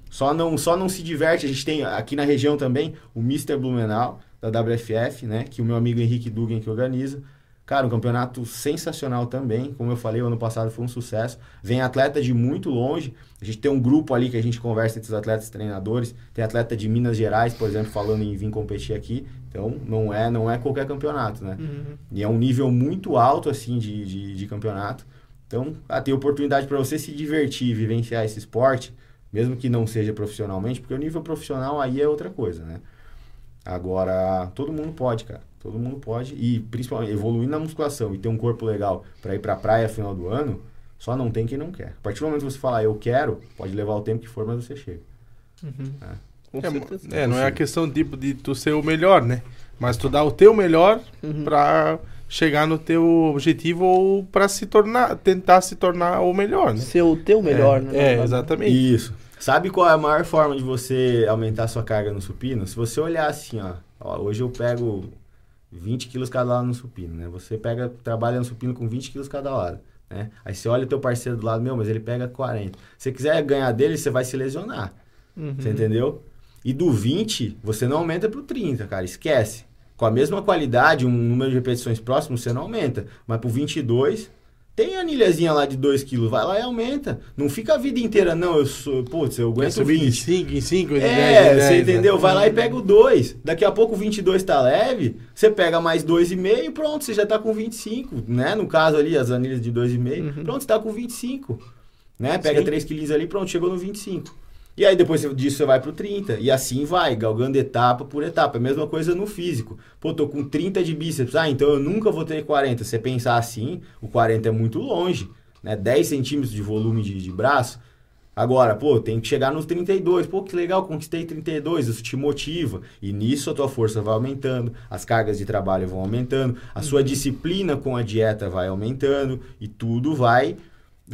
Só não, só não se diverte. A gente tem aqui na região também o Mr. Blumenau, da WFF, né? Que o meu amigo Henrique Dugan que organiza. Cara, um campeonato sensacional também. Como eu falei, o ano passado foi um sucesso. Vem atleta de muito longe. A gente tem um grupo ali que a gente conversa entre os atletas e treinadores. Tem atleta de Minas Gerais, por exemplo, falando em vir competir aqui. Então, não é, não é qualquer campeonato, né? Uhum. E é um nível muito alto, assim, de, de, de campeonato. Então, ah, tem oportunidade para você se divertir e vivenciar esse esporte, mesmo que não seja profissionalmente, porque o nível profissional aí é outra coisa, né? Agora, todo mundo pode, cara. Todo mundo pode. E, principalmente, evoluir na musculação e ter um corpo legal para ir pra praia no final do ano, só não tem quem não quer. A partir do momento que você falar, eu quero, pode levar o tempo que for, mas você chega. Uhum. É, certeza. é, não é a questão tipo de tu ser o melhor, né? Mas tu dar o teu melhor Uhum. pra chegar no teu objetivo ou pra se tornar, tentar se tornar o melhor, né? Ser o teu melhor, é, né? É, exatamente. Isso. Sabe qual é a maior forma de você aumentar sua carga no supino? Se você olhar assim, ó, ó, hoje eu pego 20 quilos cada lado no supino, né? Você pega, trabalha no supino com 20 quilos cada lado, né? Aí você olha o teu parceiro do lado, meu, mas ele pega 40. Se você quiser ganhar dele, você vai se lesionar, Uhum. você entendeu? E do 20, você não aumenta pro 30, cara, esquece. Com a mesma qualidade, um número de repetições próximo, você não aumenta. Mas pro 22, tem anilhazinha lá de 2 quilos, vai lá e aumenta. Não fica a vida inteira, não, eu sou, putz, eu aguento subir 20. de 5 em 5, de 10 É, em 10, você né? entendeu? Vai lá e pega o 2. Daqui a pouco o 22 tá leve, você pega mais 2,5 e pronto, você já tá com 25, né? No caso ali, as anilhas de 2,5, Uhum. pronto, você tá com 25. Né? Pega Sim. 3 quilinhos ali, pronto, chegou no 25. E aí depois disso você vai pro 30. E assim vai, galgando etapa por etapa. É a mesma coisa no físico. Pô, tô com 30 de bíceps. Ah, então eu nunca vou ter 40. Você pensar assim, o 40 é muito longe. Né? 10 centímetros de volume de, de braço. Agora, pô, tem que chegar nos 32. Pô, que legal, conquistei 32. Isso te motiva. E nisso a tua força vai aumentando, as cargas de trabalho vão aumentando, a sua disciplina com a dieta vai aumentando e tudo vai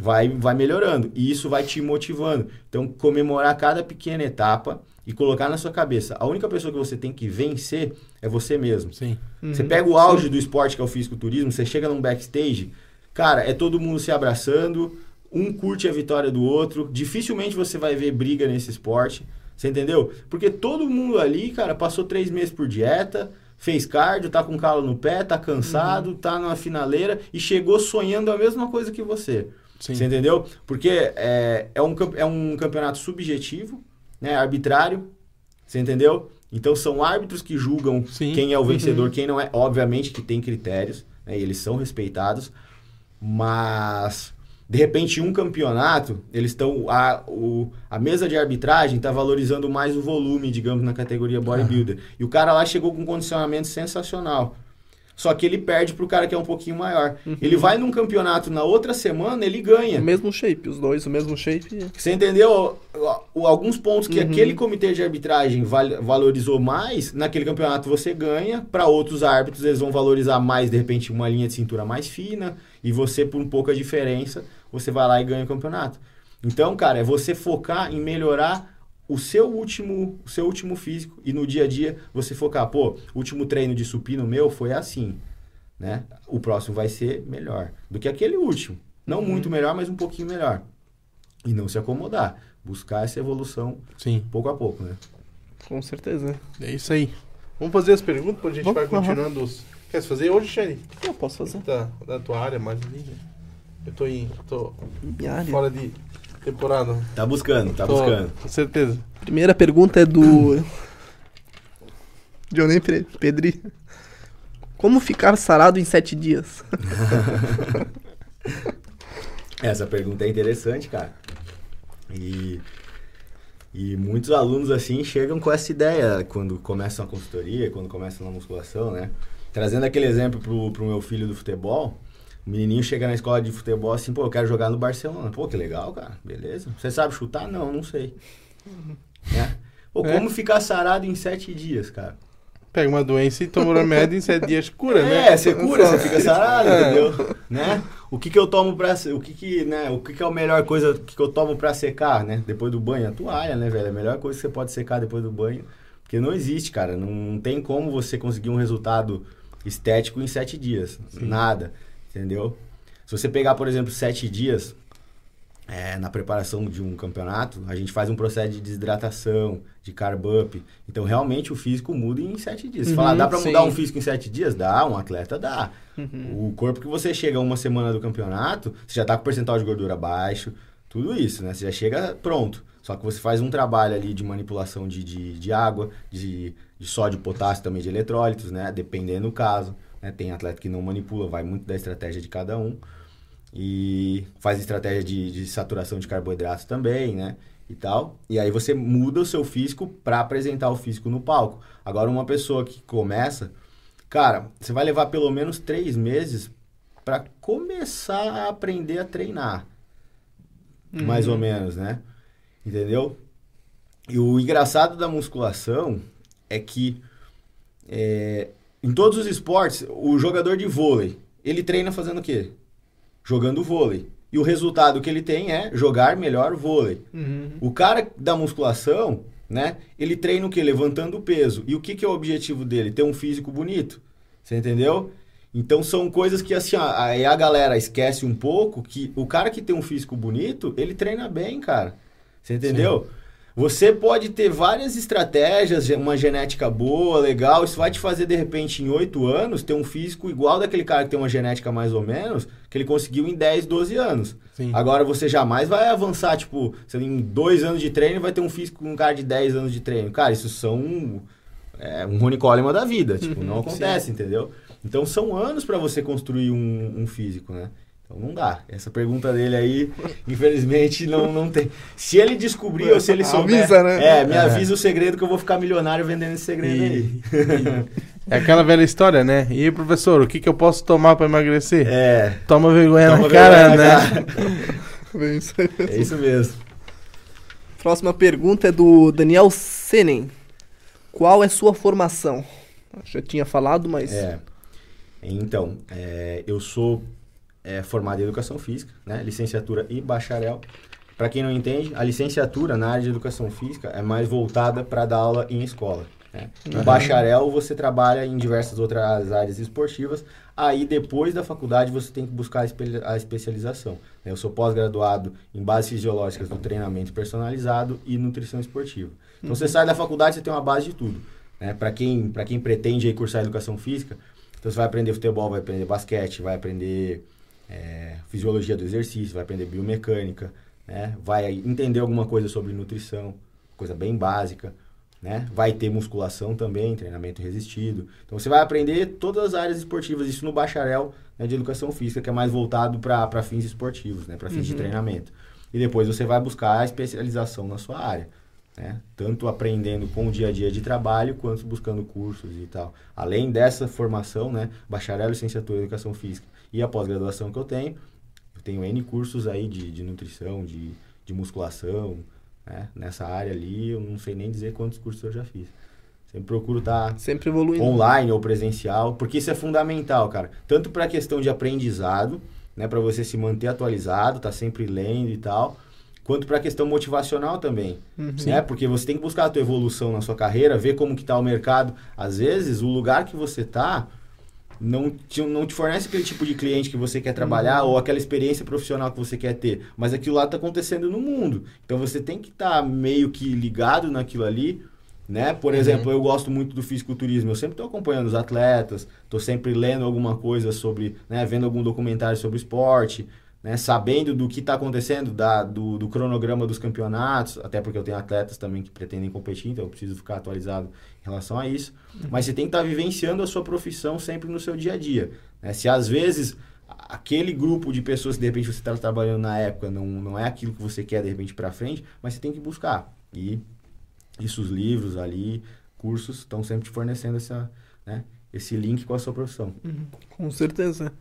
vai, vai melhorando. E isso vai te motivando. Então, comemorar cada pequena etapa e colocar na sua cabeça. A única pessoa que você tem que vencer é você mesmo. Sim. Você pega o auge do esporte que é o fisiculturismo, você chega num backstage, cara, é todo mundo se abraçando, um curte a vitória do outro. Dificilmente você vai ver briga nesse esporte. Você entendeu? Porque todo mundo ali, cara, passou três meses por dieta, fez cardio, tá com calo no pé, tá cansado, tá na finaleira e chegou sonhando a mesma coisa que você. Sim. Você entendeu? Porque é, é, um, é um campeonato subjetivo, né? Arbitrário. Você entendeu? Então são árbitros que julgam Sim. quem é o vencedor, quem não é. Obviamente que tem critérios, né? E eles são respeitados. Mas de repente um campeonato, eles estão a, o, a mesa de arbitragem está valorizando mais o volume, digamos, na categoria bodybuilder. E o cara lá chegou com um condicionamento sensacional. Só que ele perde pro cara que é um pouquinho maior. Ele vai num campeonato na outra semana, ele ganha. O mesmo shape, os dois, o mesmo shape. Você entendeu? Alguns pontos que Uhum. aquele comitê de arbitragem val- valorizou mais, naquele campeonato você ganha. Para outros árbitros, eles vão valorizar mais, de repente, uma linha de cintura mais fina. E você, por um pouca diferença, você vai lá e ganha o campeonato. Então, cara, é você focar em melhorar o seu último, o seu último físico. E no dia a dia, você focar, pô, o último treino de supino meu foi assim. Né? O próximo vai ser melhor do que aquele último. Não muito melhor, mas um pouquinho melhor. E não se acomodar. Buscar essa evolução Sim. pouco a pouco, né? Com certeza. É isso aí. Vamos fazer as perguntas, pra gente Vamos, vai continuando os. Quer fazer hoje, Xeri? Eu posso fazer. Da, da tua área mais ali, né? Eu tô em. tô Minha área. fora de temporada. Tá buscando, tá Tô, buscando. Com certeza. Primeira pergunta é do. Johnny Pedri. Como ficar sarado em sete dias? Essa pergunta é interessante, cara. E, e muitos alunos, assim, chegam com essa ideia quando começam a consultoria, quando começam na musculação, né? Trazendo aquele exemplo pro, pro meu filho do futebol, o menininho chega na escola de futebol assim, pô, eu quero jogar no Barcelona. Pô, que legal, cara. Beleza. Você sabe chutar? Não, não sei. Né? Pô, É. como ficar sarado em sete dias, cara? Pega uma doença e toma remédio em sete dias cura, né? É, você cura, você fica sarado, É. entendeu? Né? O que que eu tomo pra... O que que, né? O que que é a melhor coisa que eu tomo pra secar, né? Depois do banho? A toalha, né, velho? A melhor coisa que você pode secar depois do banho. Porque não existe, cara. Não tem como você conseguir um resultado estético em sete dias. Nada, entendeu? Se você pegar, por exemplo, sete dias é, na preparação de um campeonato, a gente faz um processo de desidratação, de carb up. Então, realmente, o físico muda em sete dias. Uhum, fala, dá sim. mudar um físico em sete dias? Dá, um atleta dá. O corpo que você chega uma semana do campeonato, você já tá com percentual de gordura baixo, tudo isso, né? Você já chega pronto. Só que você faz um trabalho ali de manipulação de, de, de água, de, de sódio, potássio, também de eletrólitos, né? Dependendo do caso. Né? Tem atleta que não manipula, vai muito da estratégia de cada um. E faz estratégia de, de saturação de carboidratos também, né? E tal. E aí você muda o seu físico para apresentar o físico no palco. Agora, uma pessoa que começa, cara, você vai levar pelo menos três meses para começar a aprender a treinar. Mais ou menos, né? Entendeu? E o engraçado da musculação é que é, em todos os esportes, o jogador de vôlei, ele treina fazendo o quê? Jogando vôlei. E o resultado que ele tem é jogar melhor vôlei. O cara da musculação, né? Ele treina o quê? Levantando peso. E o que, que é o objetivo dele? Ter um físico bonito. Você entendeu? Então são coisas que assim, ó, aí a galera esquece um pouco que o cara que tem um físico bonito, ele treina bem, cara. Você entendeu? Você pode ter várias estratégias, uma genética boa, legal, isso vai te fazer de repente em 8 anos ter um físico igual daquele cara que tem uma genética mais ou menos, que ele conseguiu em 10, 12 anos. Sim. Agora você jamais vai avançar, tipo, em dois anos de treino vai ter um físico com um cara de 10 anos de treino. Cara, isso são é, um Rony Coleman da vida. Tipo, não acontece, entendeu? Então são anos pra você construir um, um físico, né? Então não dá. Essa pergunta dele aí, infelizmente, não, não tem. Se ele descobrir ou se ele souber. Avisa, né? É, me avisa o segredo que eu vou ficar milionário vendendo esse segredo aí. E- É aquela velha história, né? E aí, professor, o que, que eu posso tomar pra emagrecer? É. Toma vergonha Toma na cara, vergonha na né? Isso aí. É isso mesmo. Próxima pergunta é do Daniel Senen. Qual é sua formação? Já tinha falado, mas. É. Então, é, eu sou é formado em educação física, né? Licenciatura e bacharel. Para quem não entende, a licenciatura na área de educação física é mais voltada para dar aula em escola. Né? No bacharel, você trabalha em diversas outras áreas esportivas. Aí, depois da faculdade, você tem que buscar a, espe a especialização. né? Eu sou pós-graduado em bases fisiológicas do treinamento personalizado e nutrição esportiva. Então, você sai da faculdade, você tem uma base de tudo. Né? Para quem, pra quem pretende aí cursar educação física, então você vai aprender futebol, vai aprender basquete, vai aprender é, fisiologia do exercício, vai aprender biomecânica, né? vai entender alguma coisa sobre nutrição, coisa bem básica. Né? Vai ter musculação também, treinamento resistido. Então você vai aprender todas as áreas esportivas, isso no bacharel né, de educação física, que é mais voltado para fins esportivos, né, para fins de Uhum. treinamento. E depois você vai buscar a especialização na sua área. Né? Tanto aprendendo com o dia a dia de trabalho, quanto buscando cursos e tal. Além dessa formação, né, bacharel, licenciatura em educação física e a pós-graduação que eu tenho, eu tenho N cursos aí de, de nutrição, de, de musculação, né? Nessa área ali, eu não sei nem dizer quantos cursos eu já fiz. Sempre procuro estar Sempre evoluindo. online ou presencial, porque isso é fundamental, cara. Tanto para a questão de aprendizado, né, para você se manter atualizado, tá sempre lendo e tal, quanto para a questão motivacional também, Uhum. né? Porque você tem que buscar a tua evolução na sua carreira, ver como que tá o mercado. Às vezes, o lugar que você tá não te, não te fornece aquele tipo de cliente que você quer trabalhar ou aquela experiência profissional que você quer ter, mas aquilo lá está acontecendo no mundo. Então você tem que estar meio que ligado naquilo ali, né? Por exemplo, eu gosto muito do fisiculturismo, eu sempre estou acompanhando os atletas, estou sempre lendo alguma coisa sobre, né, vendo algum documentário sobre esporte, né, sabendo do que está acontecendo, da, do, do cronograma dos campeonatos, até porque eu tenho atletas também que pretendem competir, então eu preciso ficar atualizado em relação a isso. Mas você tem que estar vivenciando a sua profissão sempre no seu dia a dia. né? Se às vezes aquele grupo de pessoas que de repente você está trabalhando na época não, não é aquilo que você quer de repente para frente, mas você tem que buscar. E isso os livros ali, cursos estão sempre te fornecendo essa, né, esse link com a sua profissão. Com certeza.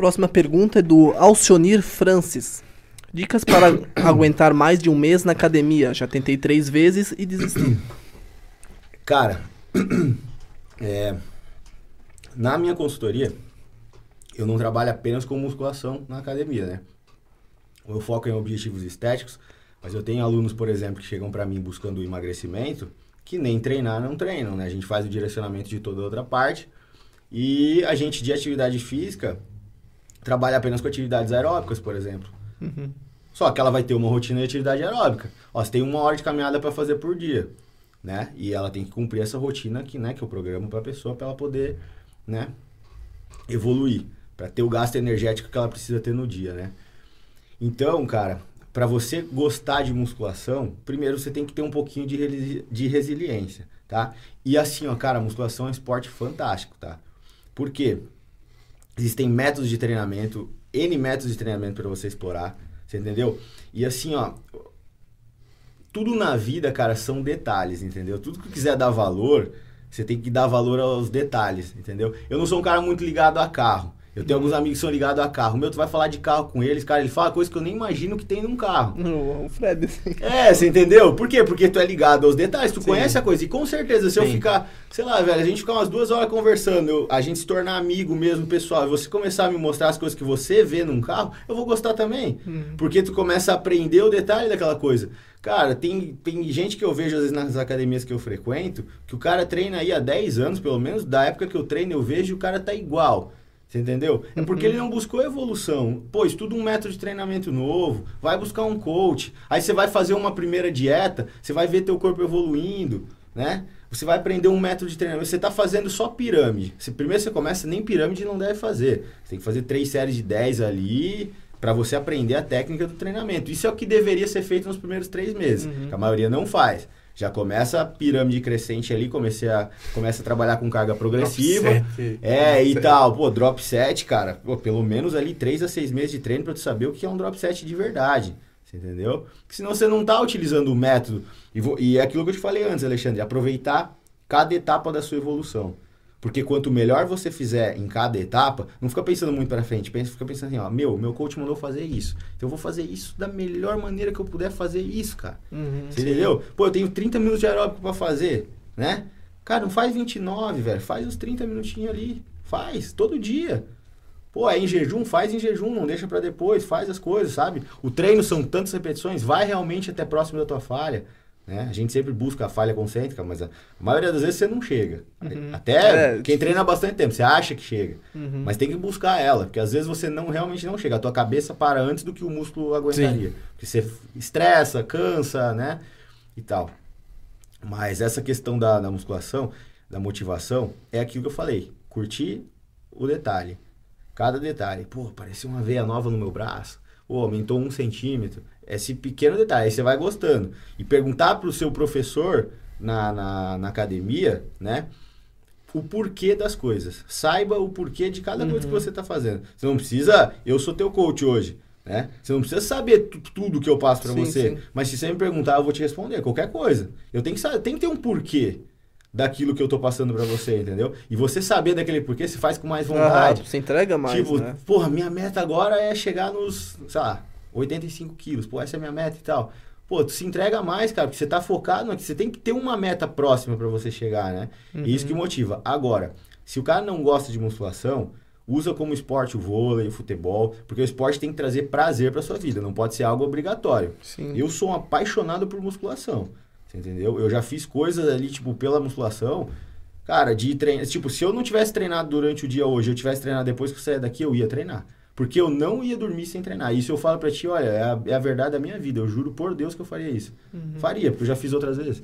Próxima pergunta é do Alcionir Francis. Dicas para aguentar mais de um mês na academia. Já tentei três vezes e desisti. Cara, é, na minha consultoria, eu não trabalho apenas com musculação na academia, né? O meu foco é em objetivos estéticos, mas eu tenho alunos, por exemplo, que chegam para mim buscando emagrecimento, que nem treinar não treinam, né? A gente faz o direcionamento de toda outra parte e a gente de atividade física trabalha apenas com atividades aeróbicas, por exemplo. Uhum. Só que ela vai ter uma rotina de atividade aeróbica. Ó, você tem uma hora de caminhada para fazer por dia, né? E ela tem que cumprir essa rotina que, né, que eu programo para a pessoa para ela poder, né, evoluir, para ter o gasto energético que ela precisa ter no dia, né? Então, cara, para você gostar de musculação, primeiro você tem que ter um pouquinho de, resi- de resiliência, tá? E assim, ó, cara, musculação é um esporte fantástico, tá? Por quê? Existem métodos de treinamento, N métodos de treinamento para você explorar, você entendeu? E assim, ó, tudo na vida, cara, são detalhes, entendeu? Tudo que quiser dar valor, você tem que dar valor aos detalhes, entendeu? Eu não sou um cara muito ligado a carro. Eu tenho alguns amigos que são ligados a carro. Meu, tu vai falar de carro com eles, cara, ele fala coisa que eu nem imagino que tem num carro. O o Fred, assim. É, você entendeu? Por quê? Porque tu é ligado aos detalhes, tu Sim. conhece a coisa. E com certeza, se eu Sim. ficar, sei lá, velho, a gente ficar umas duas horas conversando, eu- a gente se tornar amigo mesmo, pessoal, e você começar a me mostrar as coisas que você vê num carro, eu vou gostar também. Porque tu começa a aprender o detalhe daquela coisa. Cara, tem, tem gente que eu vejo às vezes nas academias que eu frequento, que o cara treina aí há 10 anos, pelo menos, da época que eu treino, eu vejo e o cara tá igual. Você entendeu? É porque ele não buscou evolução. Pô, estuda um método de treinamento novo, vai buscar um coach. Aí você vai fazer uma primeira dieta, você vai ver teu corpo evoluindo, né? Você vai aprender um método de treinamento. Você está fazendo só pirâmide. Se primeiro você começa, nem pirâmide não deve fazer. Você tem que fazer três séries de 10 ali para você aprender a técnica do treinamento. Isso é o que deveria ser feito nos primeiros três meses, que a maioria não faz. Já começa a pirâmide crescente ali, comecei a, começa a trabalhar com carga progressiva. Set. É, e Set. tal. Pô, drop set, cara, pô, pelo menos ali 3 a 6 meses de treino pra tu saber o que é um drop set de verdade. Você entendeu? Porque senão você não tá utilizando o método. E, vo- e é aquilo que eu te falei antes, Alexandre, aproveitar cada etapa da sua evolução. Porque quanto melhor você fizer em cada etapa, não fica pensando muito pra frente, pensa, fica pensando assim, ó, meu, meu coach mandou fazer isso. Então eu vou fazer isso da melhor maneira que eu puder fazer isso, cara. Uhum. Você entendeu? Pô, eu tenho 30 minutos de aeróbico pra fazer, né? Cara, não faz 29, velho. Faz os 30 minutinhos ali. Faz, todo dia. Pô, é em jejum, faz em jejum, não deixa para depois, faz as coisas, sabe? O treino são tantas repetições, vai realmente até próximo da tua falha. Né? A gente sempre busca a falha concêntrica, mas a maioria das vezes você não chega. Uhum. Até é, quem treina há bastante tempo, você acha que chega. Uhum. Mas tem que buscar ela, porque às vezes você não realmente não chega. A tua cabeça para antes do que o músculo aguentaria. Sim. Porque você estressa, cansa, né? E tal. Mas essa questão da, da musculação, da motivação, é aquilo que eu falei. Curtir o detalhe. Cada detalhe. Pô, apareceu uma veia nova no meu braço. Pô, aumentou um centímetro esse pequeno detalhe. Aí você vai gostando. E perguntar para o seu professor na, na, na, academia, né? O porquê das coisas. Saiba o porquê de cada uhum. coisa que uhum. você está fazendo. Você não precisa. Eu sou teu coach hoje. Né? Você não precisa saber tudo que eu passo para você. Sim. Mas se você me perguntar, eu vou te responder. Qualquer coisa. Eu tenho que saber, tem que ter um porquê daquilo que eu tô passando para você, entendeu? E você saber daquele porquê, se faz com mais vontade. Ah, você entrega mais, Tipo, né? porra, minha meta agora é chegar nos, sei lá, 85 quilos, pô, essa é a minha meta e tal. Pô, tu se entrega mais, cara, porque você tá focado, você tem que ter uma meta próxima para você chegar, né? Uhum. E isso que motiva. Agora, se o cara não gosta de musculação, usa como esporte o vôlei, o futebol, porque o esporte tem que trazer prazer para sua vida, não pode ser algo obrigatório. Sim. Eu sou um apaixonado por musculação, você entendeu? Eu já fiz coisas ali, tipo, pela musculação, cara, de treinar, tipo, se eu não tivesse treinado durante o dia hoje, eu tivesse treinado depois que eu sair daqui, eu ia treinar. Porque eu não ia dormir sem treinar. Isso eu falo pra ti, olha, é a, é a verdade da minha vida. Eu juro por Deus que eu faria isso. Uhum. Faria, porque eu já fiz outras vezes.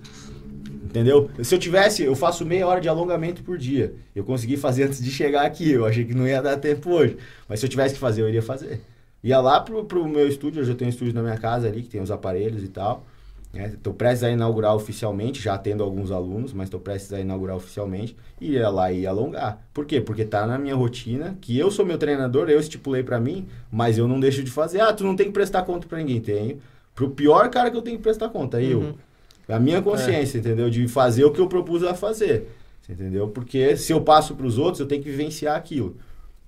Entendeu? Se eu tivesse, eu faço meia hora de alongamento por dia. Eu consegui fazer antes de chegar aqui. Eu achei que não ia dar tempo hoje. Mas se eu tivesse que fazer, eu iria fazer. Ia lá pro, pro meu estúdio, eu já tenho um estúdio na minha casa ali, que tem os aparelhos e tal. Estou né? prestes a inaugurar oficialmente, já tendo alguns alunos, mas estou prestes a inaugurar oficialmente. E ia lá e alongar. Por quê? Porque tá na minha rotina, que eu sou meu treinador, eu estipulei para mim, mas eu não deixo de fazer. Ah, tu não tem que prestar conta para ninguém. Tenho. Pro pior cara que eu tenho que prestar conta, uhum. eu. A minha consciência, é. entendeu? De fazer o que eu propus a fazer. Entendeu? Porque se eu passo para os outros, eu tenho que vivenciar aquilo.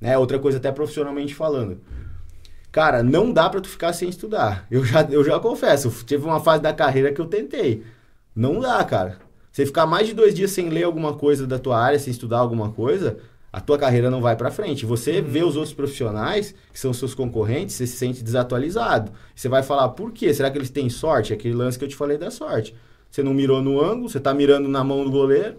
Né? Outra coisa, até profissionalmente falando. Cara, não dá para tu ficar sem estudar. Eu já, eu já confesso, teve uma fase da carreira que eu tentei. Não dá, cara. Você ficar mais de dois dias sem ler alguma coisa da tua área, sem estudar alguma coisa, a tua carreira não vai para frente. Você uhum. vê os outros profissionais, que são seus concorrentes, você se sente desatualizado. Você vai falar, por quê? Será que eles têm sorte? Aquele lance que eu te falei da sorte. Você não mirou no ângulo, você tá mirando na mão do goleiro,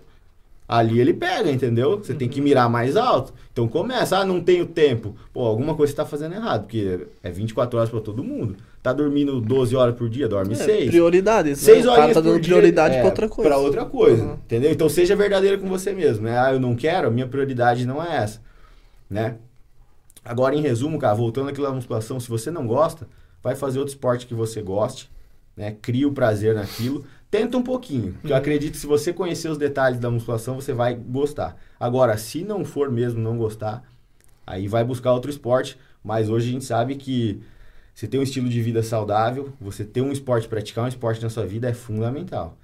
ali ele pega, entendeu? Você uhum. tem que mirar mais alto. Então começa, ah, não tenho tempo. Pô, alguma coisa você tá fazendo errado, porque é 24 horas para todo mundo. Tá dormindo 12 horas por dia, dorme é, 6. Prioridades. 6 né? horas tá dando prioridade é, para outra coisa. Para outra coisa, uhum. entendeu? Então seja verdadeiro com você mesmo, né? Ah, eu não quero, a minha prioridade não é essa, né? Agora, em resumo, cara, voltando aqui à musculação, se você não gosta, vai fazer outro esporte que você goste, né? Cria o prazer naquilo. Tenta um pouquinho, que eu uhum. acredito que se você conhecer os detalhes da musculação, você vai gostar. Agora, se não for mesmo não gostar, aí vai buscar outro esporte, mas hoje a gente sabe que você ter um estilo de vida saudável, você ter um esporte, praticar um esporte na sua vida é fundamental,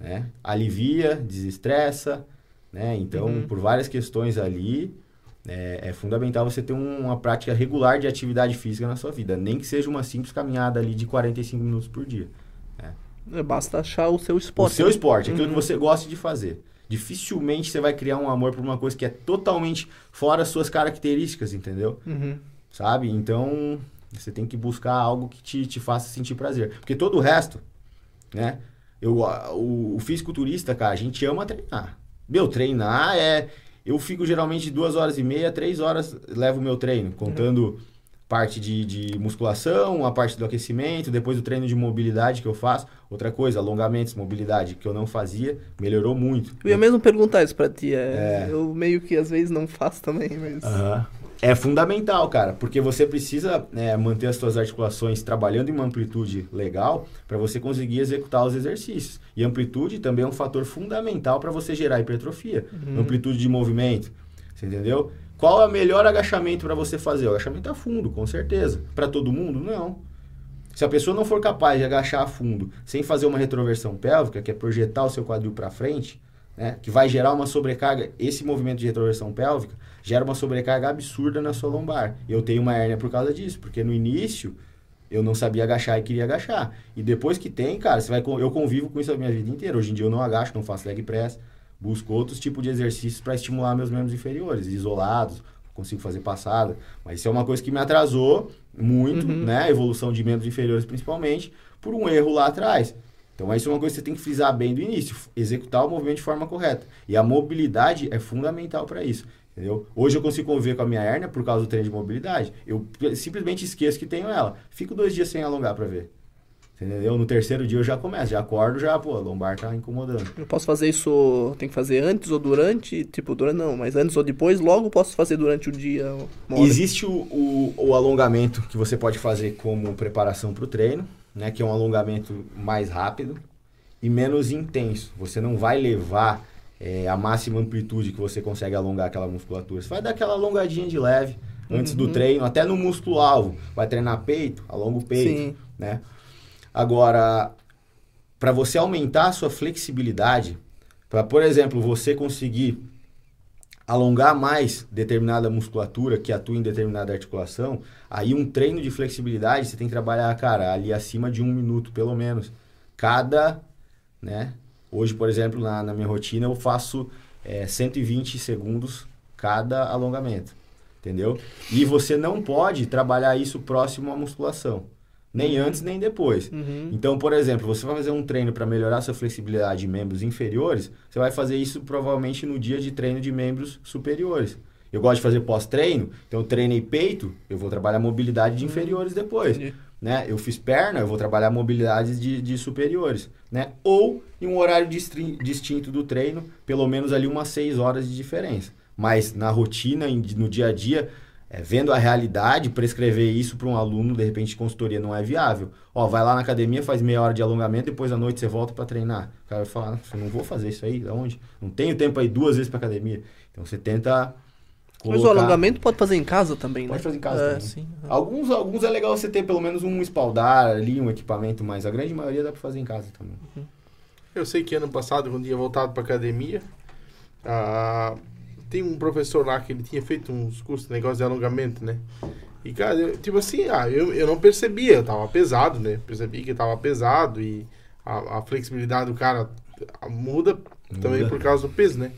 né? Alivia, desestressa, né? Então, uhum. por várias questões ali, é, é fundamental você ter um, uma prática regular de atividade física na sua vida, nem que seja uma simples caminhada ali de 45 minutos por dia. É, basta achar o seu esporte. O seu esporte, aquilo uhum. que você gosta de fazer. Dificilmente você vai criar um amor por uma coisa que é totalmente fora as suas características, entendeu? Uhum. Sabe? Então, você tem que buscar algo que te, te faça sentir prazer. Porque todo o resto, né? Eu, o, o fisiculturista, cara, a gente ama treinar. Meu, treinar é... Eu fico geralmente duas horas e meia, três horas levo o meu treino, contando... Uhum parte de, de, musculação, a parte do aquecimento, depois o treino de mobilidade que eu faço. Outra coisa, alongamentos, mobilidade, que eu não fazia, melhorou muito. Eu ia mesmo perguntar isso pra ti. É, é. Eu meio que às vezes não faço também, mas. Uhum. É fundamental, cara, porque você precisa é, manter as suas articulações trabalhando em uma amplitude legal para você conseguir executar os exercícios. E amplitude também é um fator fundamental para você gerar hipertrofia. Uhum. Amplitude de movimento, você entendeu? Qual é o melhor agachamento para você fazer? O agachamento a fundo, com certeza. Para todo mundo? Não. Se a pessoa não for capaz de agachar a fundo sem fazer uma retroversão pélvica, que é projetar o seu quadril para frente, né, que vai gerar uma sobrecarga, esse movimento de retroversão pélvica gera uma sobrecarga absurda na sua lombar. Eu tenho uma hérnia por causa disso, porque no início eu não sabia agachar e queria agachar. E depois que tem, cara, você vai eu convivo com isso a minha vida inteira. Hoje em dia eu não agacho, não faço leg press, busco outros tipos de exercícios para estimular meus membros inferiores, isolados, consigo fazer passada. Mas isso é uma coisa que me atrasou muito, Uhum. né? A evolução de membros inferiores, principalmente, por um erro lá atrás. Então, isso é uma coisa que você tem que frisar bem do início, executar o movimento de forma correta. E a mobilidade é fundamental para isso. Entendeu? Hoje eu consigo conviver com a minha hérnia por causa do treino de mobilidade. Eu simplesmente esqueço que tenho ela. Fico dois dias sem alongar para ver. Entendeu? No terceiro dia eu já começo, já acordo, já, pô, a lombar tá incomodando. Eu posso fazer isso, tem que fazer antes ou durante? Tipo, durante não, mas antes ou depois, logo posso fazer durante o dia. Existe o, o, o alongamento que você pode fazer como preparação para o treino, né? Que é um alongamento mais rápido e menos intenso. Você não vai levar é, a máxima amplitude que você consegue alongar aquela musculatura. Você vai dar aquela alongadinha de leve antes do treino, até no músculo alvo. Vai treinar peito, alonga o peito, Sim. né? Agora, para você aumentar a sua flexibilidade, para, por exemplo, você conseguir alongar mais determinada musculatura que atua em determinada articulação, aí um treino de flexibilidade você tem que trabalhar, cara, ali acima de um minuto, pelo menos. Cada, né? Hoje, por exemplo, na, na minha rotina eu faço é, 120 segundos cada alongamento, entendeu? E você não pode trabalhar isso próximo à musculação, nem antes nem depois. Uhum. Então, por exemplo, você vai fazer um treino para melhorar sua flexibilidade de membros inferiores, você vai fazer isso provavelmente no dia de treino de membros superiores. Eu gosto de fazer pós-treino, então eu treinei peito, eu vou trabalhar mobilidade de inferiores depois. Né? Eu fiz perna, eu vou trabalhar mobilidades de, de superiores. Né? Ou em um horário distinto do treino, pelo menos ali umas 6 horas de diferença. Mas na rotina, no dia a dia, é, vendo a realidade, prescrever isso para um aluno, de repente, de consultoria não é viável. Ó, vai lá na academia, faz meia hora de alongamento, depois à noite você volta para treinar. O cara vai falar, "Nossa, eu não vou fazer isso aí, aonde? Não tenho tempo aí duas vezes para academia. Então você tenta Mas o colocar- alongamento pode fazer em casa também, Pode né? fazer em casa é, também. Sim. Alguns, alguns é legal você ter pelo menos um espaldar ali, um equipamento, mas a grande maioria dá para fazer em casa também. Eu sei que ano passado, quando ia voltado pra academia, ah, tem um professor lá que ele tinha feito uns cursos negócio de alongamento, né? E, cara, eu- tipo assim, ah, eu, eu não percebia, eu tava pesado, né? Percebi que tava pesado e a, a flexibilidade do cara ah, muda, também Muda. por causa do peso, né?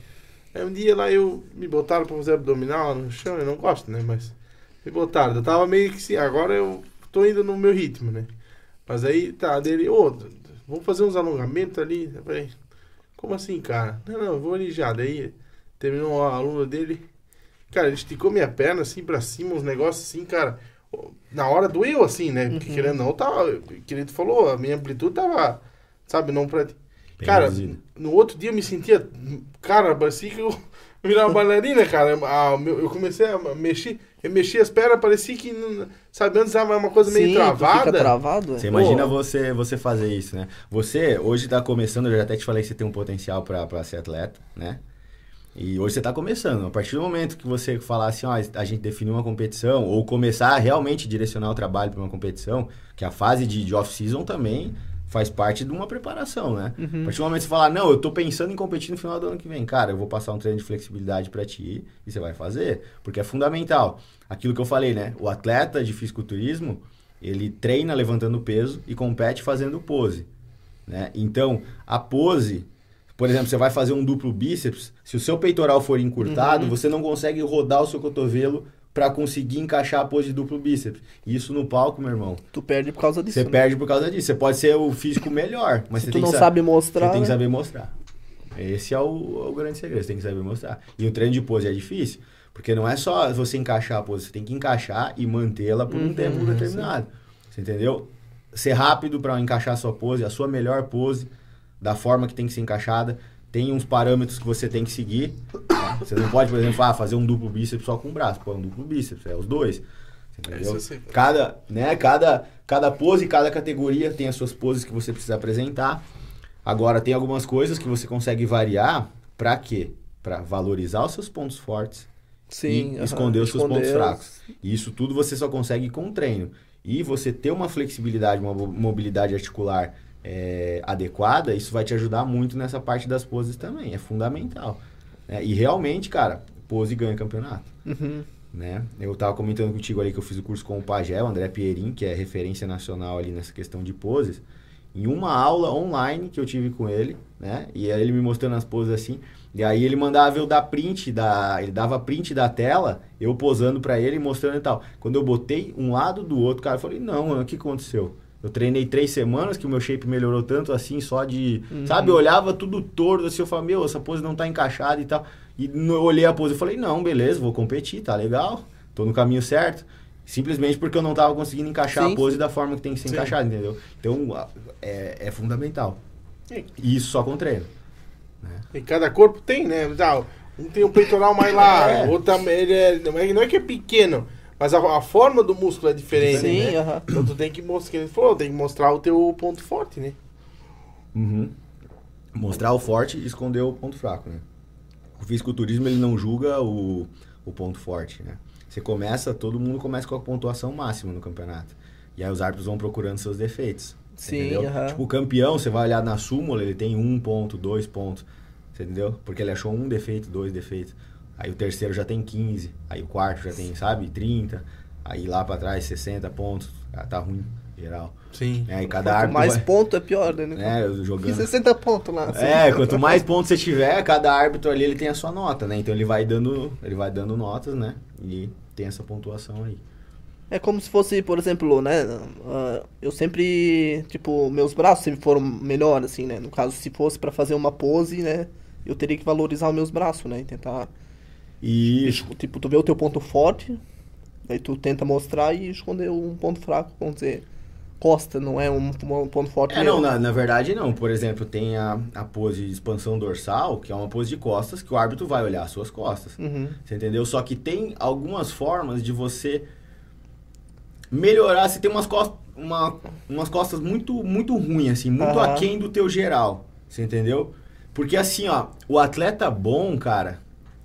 Aí um dia lá eu me botaram pra fazer abdominal no chão, eu não gosto, né? Mas me botaram, eu tava meio que assim, agora eu tô indo no meu ritmo, né? Mas aí tá, dele, ô, vamos fazer uns alongamentos ali. Eu falei, como assim, cara? Não, não, eu vou ali já. Daí terminou a aluna dele. Cara, ele esticou minha perna assim pra cima, uns negócios assim, cara. Na hora doeu assim, né? Porque querendo ou não, tava. Que ele falou, a minha amplitude tava, sabe, não pra. Bem cara, no outro dia eu me sentia. Cara, parecia que eu virava uma bailarina, cara. Ah, eu comecei a mexer. Eu mexi as pernas, parecia que. Sabe, antes era uma coisa meio Sim, tu travada. Fica travado. é. Você imagina Pô. você, você fazer isso, né? Você hoje está começando, eu já até te falei que você tem um potencial para ser atleta, né? E hoje você está começando. A partir do momento que você falar assim, ó, a gente definiu uma competição, ou começar a realmente direcionar o trabalho para uma competição, que a fase de, de off-season também faz parte de uma preparação, né? A partir do momento que você falar, não, eu tô pensando em competir no final do ano que vem, cara, eu vou passar um treino de flexibilidade para ti e você vai fazer, porque é fundamental. Aquilo que eu falei, né? O atleta de fisiculturismo, ele treina levantando peso e compete fazendo pose, né? Então, a pose, por exemplo, você vai fazer um duplo bíceps, se o seu peitoral for encurtado, Uhum. você não consegue rodar o seu cotovelo para conseguir encaixar a pose de duplo bíceps. Isso no palco, meu irmão, Tu perde por causa disso. você né? perde por causa disso. Você pode ser o físico melhor, mas Se você tu tem não sabe mostrar. você tem que né? saber mostrar. Esse é o, o grande segredo, você tem que saber mostrar. E o treino de pose é difícil, porque não é só você encaixar a pose, você tem que encaixar e mantê-la por um Uhum, tempo determinado. Você entendeu? Ser rápido para encaixar a sua pose, a sua melhor pose, da forma que tem que ser encaixada. Tem uns parâmetros que você tem que seguir. né? Você não pode, por exemplo, ah, fazer um duplo bíceps só com o braço. Pô, é um duplo bíceps, é os dois. Entendeu? Sei. Cada, né, cada, cada pose, cada categoria tem as suas poses que você precisa apresentar. Agora, tem algumas coisas que você consegue variar para quê? Para valorizar os seus pontos fortes Sim, e aham, esconder os seus esconder pontos os- fracos. E isso tudo você só consegue com treino. E você ter uma flexibilidade, uma mo- mobilidade articular é, adequada, isso vai te ajudar muito nessa parte das poses também. É fundamental. né? E realmente, cara, pose ganha campeonato Uhum. né? Eu tava comentando contigo ali que eu fiz o curso com o Pagé, o André Pierin, que é referência nacional ali nessa questão de poses. em uma aula online que eu tive com ele, né? E aí ele me mostrando as poses assim. E aí ele mandava eu dar print da, ele dava print da tela, eu posando para ele, mostrando e tal. Quando eu botei um lado do outro, cara, eu falei: "Não, o que aconteceu?" Eu treinei três semanas que o meu shape melhorou tanto assim, só de. Uhum. Sabe, eu olhava tudo torto, assim, eu falava, meu, essa pose não tá encaixada e tal. E eu olhei a pose e falei, não, beleza, vou competir, tá legal, tô no caminho certo. Simplesmente porque eu não tava conseguindo encaixar sim, a pose sim. da forma que tem que ser encaixada, entendeu? Então, é, é fundamental. E isso só com treino. Né? E cada corpo tem, né? Um tem o peitoral mais largo, é. outro ele é, não é que é pequeno, mas a, a, forma do músculo é diferente, Sim, né? Uh -huh. Então tu tem que mostrar, ele falou, tem que mostrar o teu ponto forte, né? Uhum. Mostrar o forte e esconder o ponto fraco, né? O fisiculturismo, ele não julga o, o ponto forte, né? Você começa, todo mundo começa com a pontuação máxima no campeonato. E aí os árbitros vão procurando seus defeitos. Sim. Tipo, o campeão, você vai olhar na súmula, ele tem um ponto, dois pontos. Você entendeu? Porque ele achou um defeito, dois defeitos. Aí o terceiro já tem 15, aí o quarto já tem, sabe, 30, aí lá para trás 60 pontos, ah, tá ruim, geral. Sim. É, e cada árbitro mais vai... ponto é pior, né? É, jogando. 60 pontos lá. É, quanto mais pontos você tiver, cada árbitro ali ele tem a sua nota, né? Então ele vai dando, ele vai dando notas, né? E tem essa pontuação aí. É como se fosse, por exemplo, né? Uh, eu sempre, tipo, meus braços sempre foram melhor, assim, né? No caso, se fosse para fazer uma pose, né? Eu teria que valorizar os meus braços, né? E tentar isso. Tipo, tu vê o teu ponto forte, aí tu tenta mostrar e esconder um ponto fraco, vamos dizer. Costa não é um, um ponto forte. É, não, na, na, verdade não. Por exemplo, tem a, a pose de expansão dorsal, que é uma pose de costas, que o árbitro vai olhar as suas costas. Uhum. Você entendeu? Só que tem algumas formas de você melhorar. Você tem umas costas, uma, umas costas muito, muito ruins, assim, muito uhum. aquém do teu geral. Você entendeu? Porque assim, ó, o atleta bom, cara,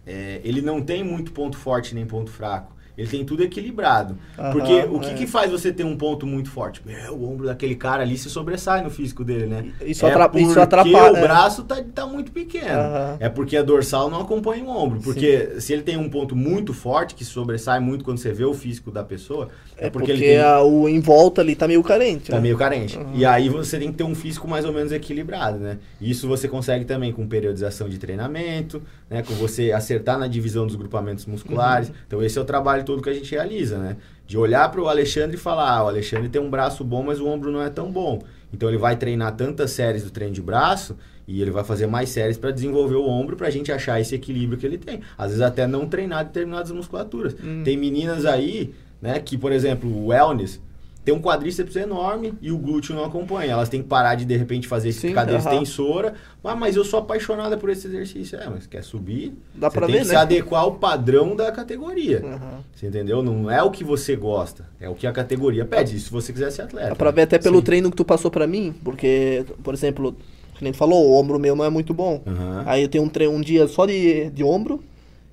é, ele não tem muito ponto forte nem ponto fraco. Ele tem tudo equilibrado. Uhum, Porque o que, é. que faz você ter um ponto muito forte? Meu, o ombro daquele cara ali se sobressai no físico dele, né? Isso, é atrapa isso atrapalha. o é. braço tá, tá muito pequeno. Uhum. É porque a dorsal não acompanha o ombro. Porque Sim. se ele tem um ponto muito forte, que sobressai muito quando você vê o físico da pessoa, é, é porque, porque, ele tem... a, o em volta ali tá meio carente. Tá né? meio carente. Uhum. E aí você tem que ter um físico mais ou menos equilibrado, né? Isso você consegue também com periodização de treinamento, né? Com você acertar na divisão dos grupamentos musculares. Uhum. Então esse é o trabalho todo que a gente realiza, né? De olhar para o Alexandre e falar, ah, o Alexandre tem um braço bom, mas o ombro não é tão bom. Então ele vai treinar tantas séries do treino de braço e ele vai fazer mais séries para desenvolver o ombro para a gente achar esse equilíbrio que ele tem. Às vezes até não treinar determinadas musculaturas. Uhum. Tem meninas aí, né, que por exemplo, o wellness, tem um quadríceps enorme e o glúteo não acompanha. Elas têm que parar de, de repente, fazer esse cadeira extensora. Ah, mas eu sou apaixonada por esse exercício. É, mas quer subir? Dá você pra tem ver, que né? se adequar ao padrão da categoria. Uhum. Você entendeu? Não é o que você gosta, é o que a categoria pede, se você quiser ser atleta. Dá pra ver até pelo Sim. treino que tu passou pra mim, porque, por exemplo, que nem tu falou, o ombro meu não é muito bom. Uhum. Aí eu tenho um, treino, um dia só de, de ombro,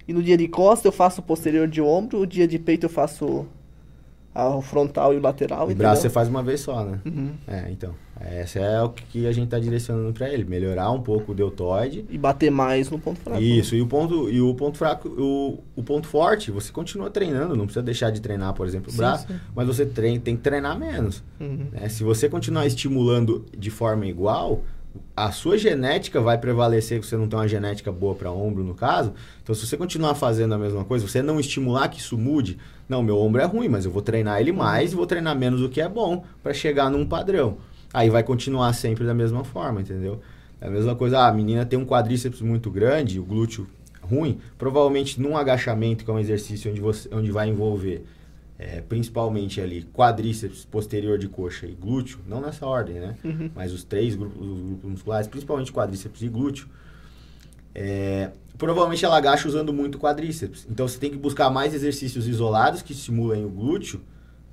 e no dia de costa eu faço posterior de ombro, o dia de peito eu faço o frontal e o lateral. O braço você faz uma vez só, né? Uhum. É, então. Essa é o que a gente está direcionando para ele, melhorar um pouco o deltoide e bater mais no ponto fraco. Isso, e o ponto e o ponto fraco, o, o ponto forte, você continua treinando, não precisa deixar de treinar, por exemplo, o sim, braço, sim. mas você treina, tem que treinar menos. Uhum. Né? Se você continuar estimulando de forma igual, a sua genética vai prevalecer, você não tem uma genética boa para ombro, no caso. Então, se você continuar fazendo a mesma coisa, você não estimular que isso mude, não, meu ombro é ruim, mas eu vou treinar ele mais e vou treinar menos do que é bom para chegar num padrão. Aí vai continuar sempre da mesma forma, entendeu? É a mesma coisa, ah, a menina tem um quadríceps muito grande, o glúteo ruim, provavelmente num agachamento, que é um exercício onde, você, onde vai envolver é, principalmente ali quadríceps posterior de coxa e glúteo, não nessa ordem, né? Uhum. Mas os três grupos, os grupos musculares, principalmente quadríceps e glúteo, é, provavelmente ela agacha usando muito quadríceps. Então você tem que buscar mais exercícios isolados que estimulem o glúteo,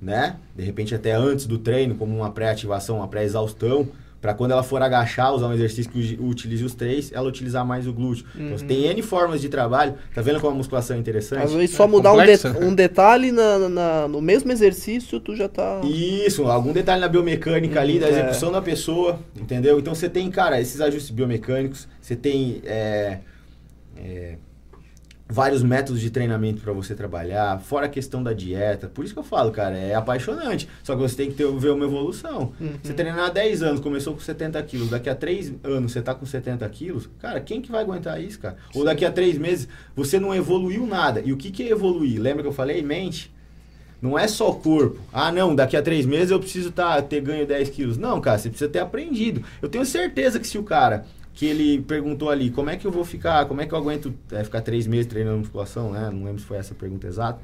né? De repente até antes do treino, como uma pré-ativação, uma pré-exaustão, para quando ela for agachar, usar um exercício que utilize os três, ela utilizar mais o glúteo. Uhum. Então, tem N formas de trabalho. Tá vendo como a musculação é interessante? Às vezes só é mudar um, de, um, detalhe na, na, no mesmo exercício, tu já tá... Isso, algum detalhe na biomecânica ali, da é. execução é. da pessoa, entendeu? Então, você tem, cara, esses ajustes biomecânicos, você tem... É, é, vários métodos de treinamento para você trabalhar, fora a questão da dieta. Por isso que eu falo, cara, é apaixonante. Só que você tem que ter, ver uma evolução. Uhum. Você treinar há 10 anos, começou com 70 quilos, daqui a 3 anos você tá com 70 quilos, cara, quem que vai aguentar isso, cara? Ou daqui a 3 meses você não evoluiu nada. E o que, que é evoluir? Lembra que eu falei? Mente. Não é só corpo. Ah, não, daqui a três meses eu preciso tá, ter ganho 10 quilos. Não, cara, você precisa ter aprendido. Eu tenho certeza que se o cara que ele perguntou ali, como é que eu vou ficar, como é que eu aguento é, ficar três meses treinando musculação, né? Não lembro se foi essa a pergunta exata.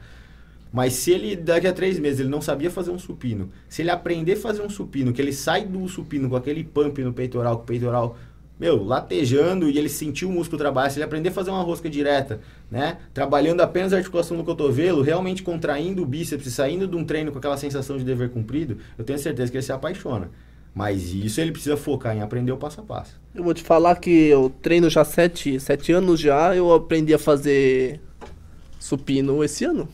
Mas se ele, daqui a três meses, ele não sabia fazer um supino, se ele aprender a fazer um supino, que ele sai do supino com aquele pump no peitoral, com o peitoral, meu, latejando e ele sentir o músculo trabalhar, se ele aprender a fazer uma rosca direta, né? Trabalhando apenas a articulação do cotovelo, realmente contraindo o bíceps, saindo de um treino com aquela sensação de dever cumprido, eu tenho certeza que ele se apaixona. Mas isso ele precisa focar em aprender o passo a passo. Eu vou te falar que eu treino já sete, sete anos já, eu aprendi a fazer supino esse ano.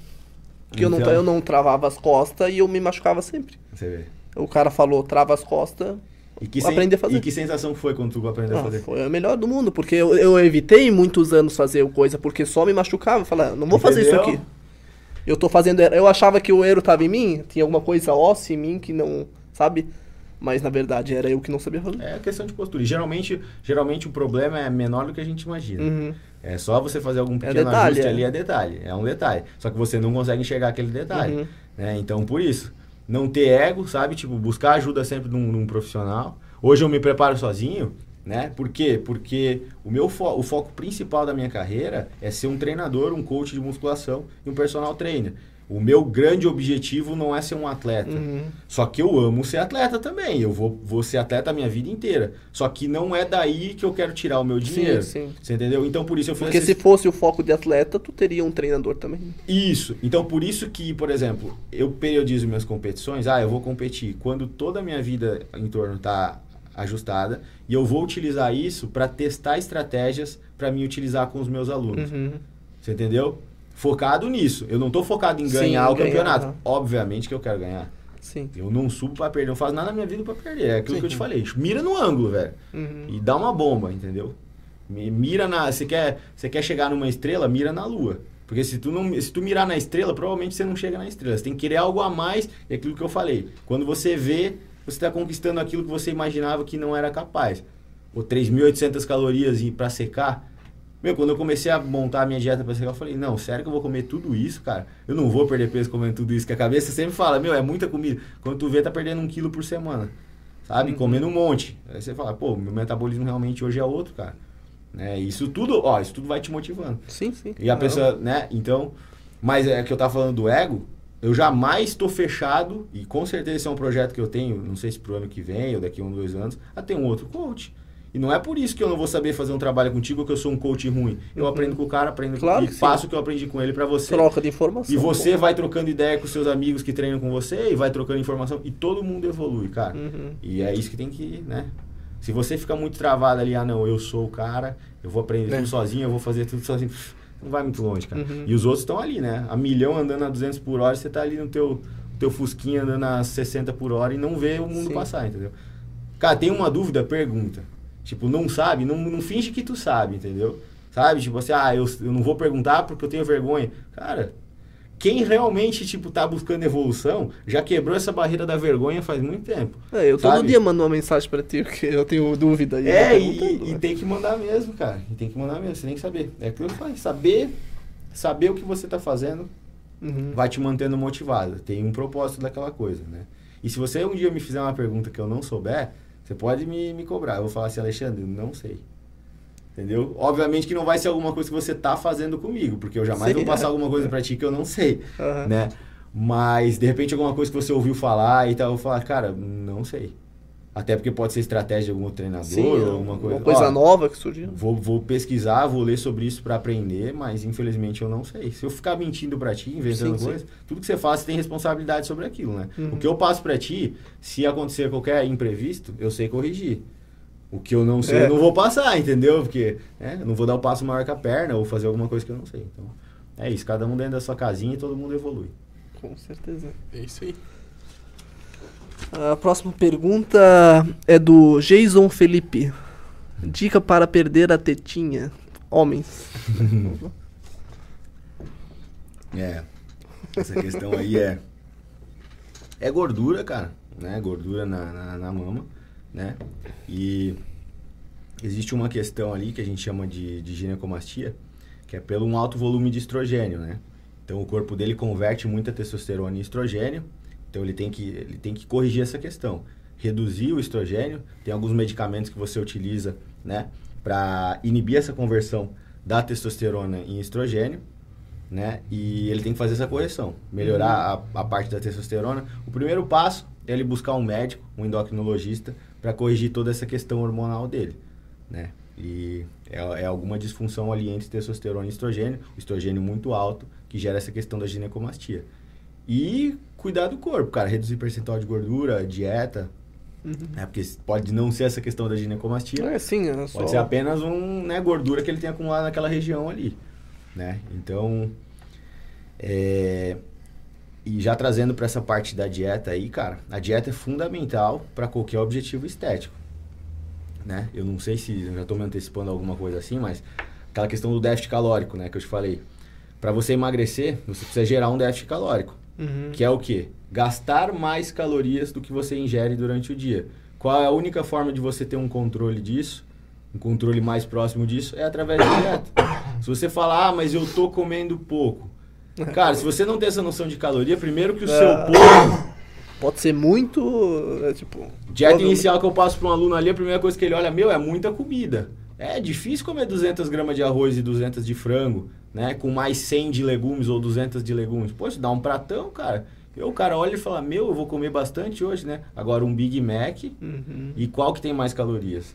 Porque eu, não, Então. eu não travava as costas e eu me machucava sempre. Você vê. O cara falou, trava as costas. E que, Aprender a fazer. e que sensação foi quando tu aprendeu a Ah, fazer? foi a melhor do mundo, porque eu, eu evitei muitos anos fazer coisa, porque só me machucava. Falei, ah, não vou fazer isso Entendeu? aqui. Eu tô fazendo. Eu achava que o erro tava em mim, tinha alguma coisa óssea em mim que não. Sabe? Mas na verdade era eu que não sabia fazer. É questão de postura. E geralmente, geralmente o problema é menor do que a gente imagina. Uhum. É só você fazer algum pequeno detalhe, ajuste é. ali, é detalhe. É um detalhe. Só que você não consegue enxergar aquele detalhe. Uhum. né? Então, por isso, não ter ego, sabe? Tipo, buscar ajuda sempre de um, de um profissional. Hoje eu me preparo sozinho, né? Por quê? Porque o meu fo o foco principal da minha carreira é ser um treinador, um coach de musculação e um personal trainer. O meu grande objetivo não é ser um atleta. Uhum. Só que eu amo ser atleta também. Eu vou, vou ser atleta a minha vida inteira. Só que não é daí que eu quero tirar o meu dinheiro. sim. Você entendeu? Então por isso eu fiz Porque se fosse o foco de atleta, tu teria um treinador também. Isso. Então, por isso que, por exemplo, eu periodizo minhas competições. Ah, eu vou competir quando toda a minha vida em torno está ajustada. E eu vou utilizar isso para testar estratégias para me utilizar com os meus alunos. Uhum. Você entendeu? Focado nisso. Eu não estou focado em Sim, ganhar o ganhar, campeonato. Obviamente que eu quero ganhar. Sim. Eu não subo para perder. Não faço nada na minha vida para perder. É aquilo Sim. que eu te falei. Mira no ângulo, velho. Uhum. E dá uma bomba, entendeu? Mi- Mira na. Você quer, você quer chegar numa estrela, mira na lua. Porque se tu, não, se tu mirar na estrela, provavelmente você não chega na estrela. Você tem que querer algo a mais, é aquilo que eu falei. Quando você vê, você está conquistando aquilo que você imaginava que não era capaz. Ou 3.800 calorias para secar. Meu, quando eu comecei a montar a minha dieta para eu falei, não, sério que eu vou comer tudo isso, cara? Eu não vou perder peso comendo tudo isso, que a cabeça sempre fala, meu, é muita comida. Quando tu vê, tá perdendo um quilo por semana sabe? Uhum. Comendo um monte. Aí você fala, pô, meu metabolismo realmente hoje é outro, cara. Né? Isso tudo, ó, isso tudo vai te motivando. Sim, sim. E a Não. pessoa, né? Então, mas é que eu tava falando do ego, eu jamais estou fechado, e com certeza esse é um projeto que eu tenho, não sei se pro ano que vem ou daqui a um, dois anos, a ter um outro coach. E não é por isso que eu não vou saber fazer um trabalho contigo ou que eu sou um coach ruim. Eu Uhum. aprendo com o cara, aprendo Claro e que sim. passo o que eu aprendi com ele para você. Troca de informação. E você pô. vai trocando ideia com seus amigos que treinam com você e vai trocando informação e todo mundo evolui, cara. Uhum. E é isso que tem que, né? Se você fica muito travado ali, ah não, eu sou o cara, eu vou aprender É. tudo sozinho, eu vou fazer tudo sozinho, não vai muito longe, cara. Uhum. E os outros estão ali, né? A milhão andando a 200 por hora, você tá ali no teu, teu fusquinha andando a 60 por hora e não vê o mundo Sim. passar, entendeu? Cara, tem uma dúvida, pergunta. Tipo, não sabe, não, não finge que tu sabe, entendeu? Sabe? Tipo assim, ah, eu, eu não vou perguntar porque eu tenho vergonha. Cara, quem realmente, tipo, tá buscando evolução, já quebrou essa barreira da vergonha faz muito tempo. É, eu todo Sabe? dia mando uma mensagem pra ti, porque eu tenho dúvida. eu É, e, e tem que mandar mesmo, cara. E tem que mandar mesmo, você tem que saber. É aquilo que eu falei, saber, saber o que você tá fazendo Uhum. vai te mantendo motivado. Tem um propósito daquela coisa, né? E se você um dia me fizer uma pergunta que eu não souber, você pode me, me cobrar. Eu vou falar assim, Alexandre, não sei. Entendeu? Obviamente que não vai ser alguma coisa que você tá fazendo comigo, porque eu jamais Sim, vou passar é. alguma coisa pra ti que eu não sei, Aham. né? Mas, de repente, alguma coisa que você ouviu falar e tal, eu vou falar, cara, não sei. Até porque pode ser estratégia de algum treinador Sim, ou alguma coisa. uma coisa Ó, nova que surgiu. Vou, vou pesquisar, vou ler sobre isso pra aprender, mas infelizmente eu não sei. Se eu ficar mentindo pra ti, inventando Sim, sim. coisa, tudo que você faz, você tem responsabilidade sobre aquilo, né? Uhum. O que eu passo pra ti, se acontecer qualquer imprevisto, eu sei corrigir. O que eu não sei, É. eu não vou passar, entendeu? Porque né, eu não vou dar o passo maior que a perna ou fazer alguma coisa que eu não sei. Então, é isso. Cada um dentro da sua casinha e todo mundo evolui. Com certeza. É isso aí. A próxima pergunta é do Jason Felipe. Dica para perder a tetinha. Homens. É. Essa questão aí é. É gordura, cara. Né? Gordura na, na, na mama, né? E existe uma questão ali que a gente chama de, de ginecomastia, que é pelo um alto volume de estrogênio, né? Então o corpo dele converte muita testosterona em estrogênio, então ele tem que, ele tem que corrigir essa questão. Reduzir o estrogênio, tem alguns medicamentos que você utiliza, né? Para inibir essa conversão da testosterona em estrogênio, né? E ele tem que fazer essa correção, melhorar uhum. a, a parte da testosterona. O primeiro passo é ele buscar um médico, um endocrinologista, para corrigir toda essa questão hormonal dele, né? E é, é, alguma disfunção ali entre testosterona e estrogênio, o estrogênio muito alto, que gera essa questão da ginecomastia. E cuidar do corpo, cara, reduzir percentual de gordura, dieta, Uhum. É, porque pode não ser essa questão da ginecomastia. É, sim, é só... Pode ser apenas um, né, gordura que ele tem acumulado naquela região ali. Né? Então, é... e já trazendo para essa parte da dieta aí, cara, a dieta é fundamental para qualquer objetivo estético. Né? Eu não sei se eu já estou me antecipando alguma coisa assim, mas aquela questão do déficit calórico, né, que eu te falei. Para você emagrecer, você precisa gerar um déficit calórico, uhum. que é o quê? gastar mais calorias do que você ingere durante o dia. Qual é a única forma de você ter um controle disso? Um controle mais próximo disso é através da dieta. Se você falar, ah, mas eu tô comendo pouco. Cara, se você não tem essa noção de caloria, primeiro que o seu é. pouco. Pode ser muito. É, tipo. Dieta inicial que eu passo para um aluno ali, a primeira coisa que ele olha, meu, é muita comida. É difícil comer 200 gramas de arroz e 200 de frango, né? Com mais 100 de legumes ou 200 de legumes. Pô, isso dá um pratão, cara. Eu, o cara olha e fala, meu, eu vou comer bastante hoje, né? Agora um Big Mac uhum. e qual que tem mais calorias?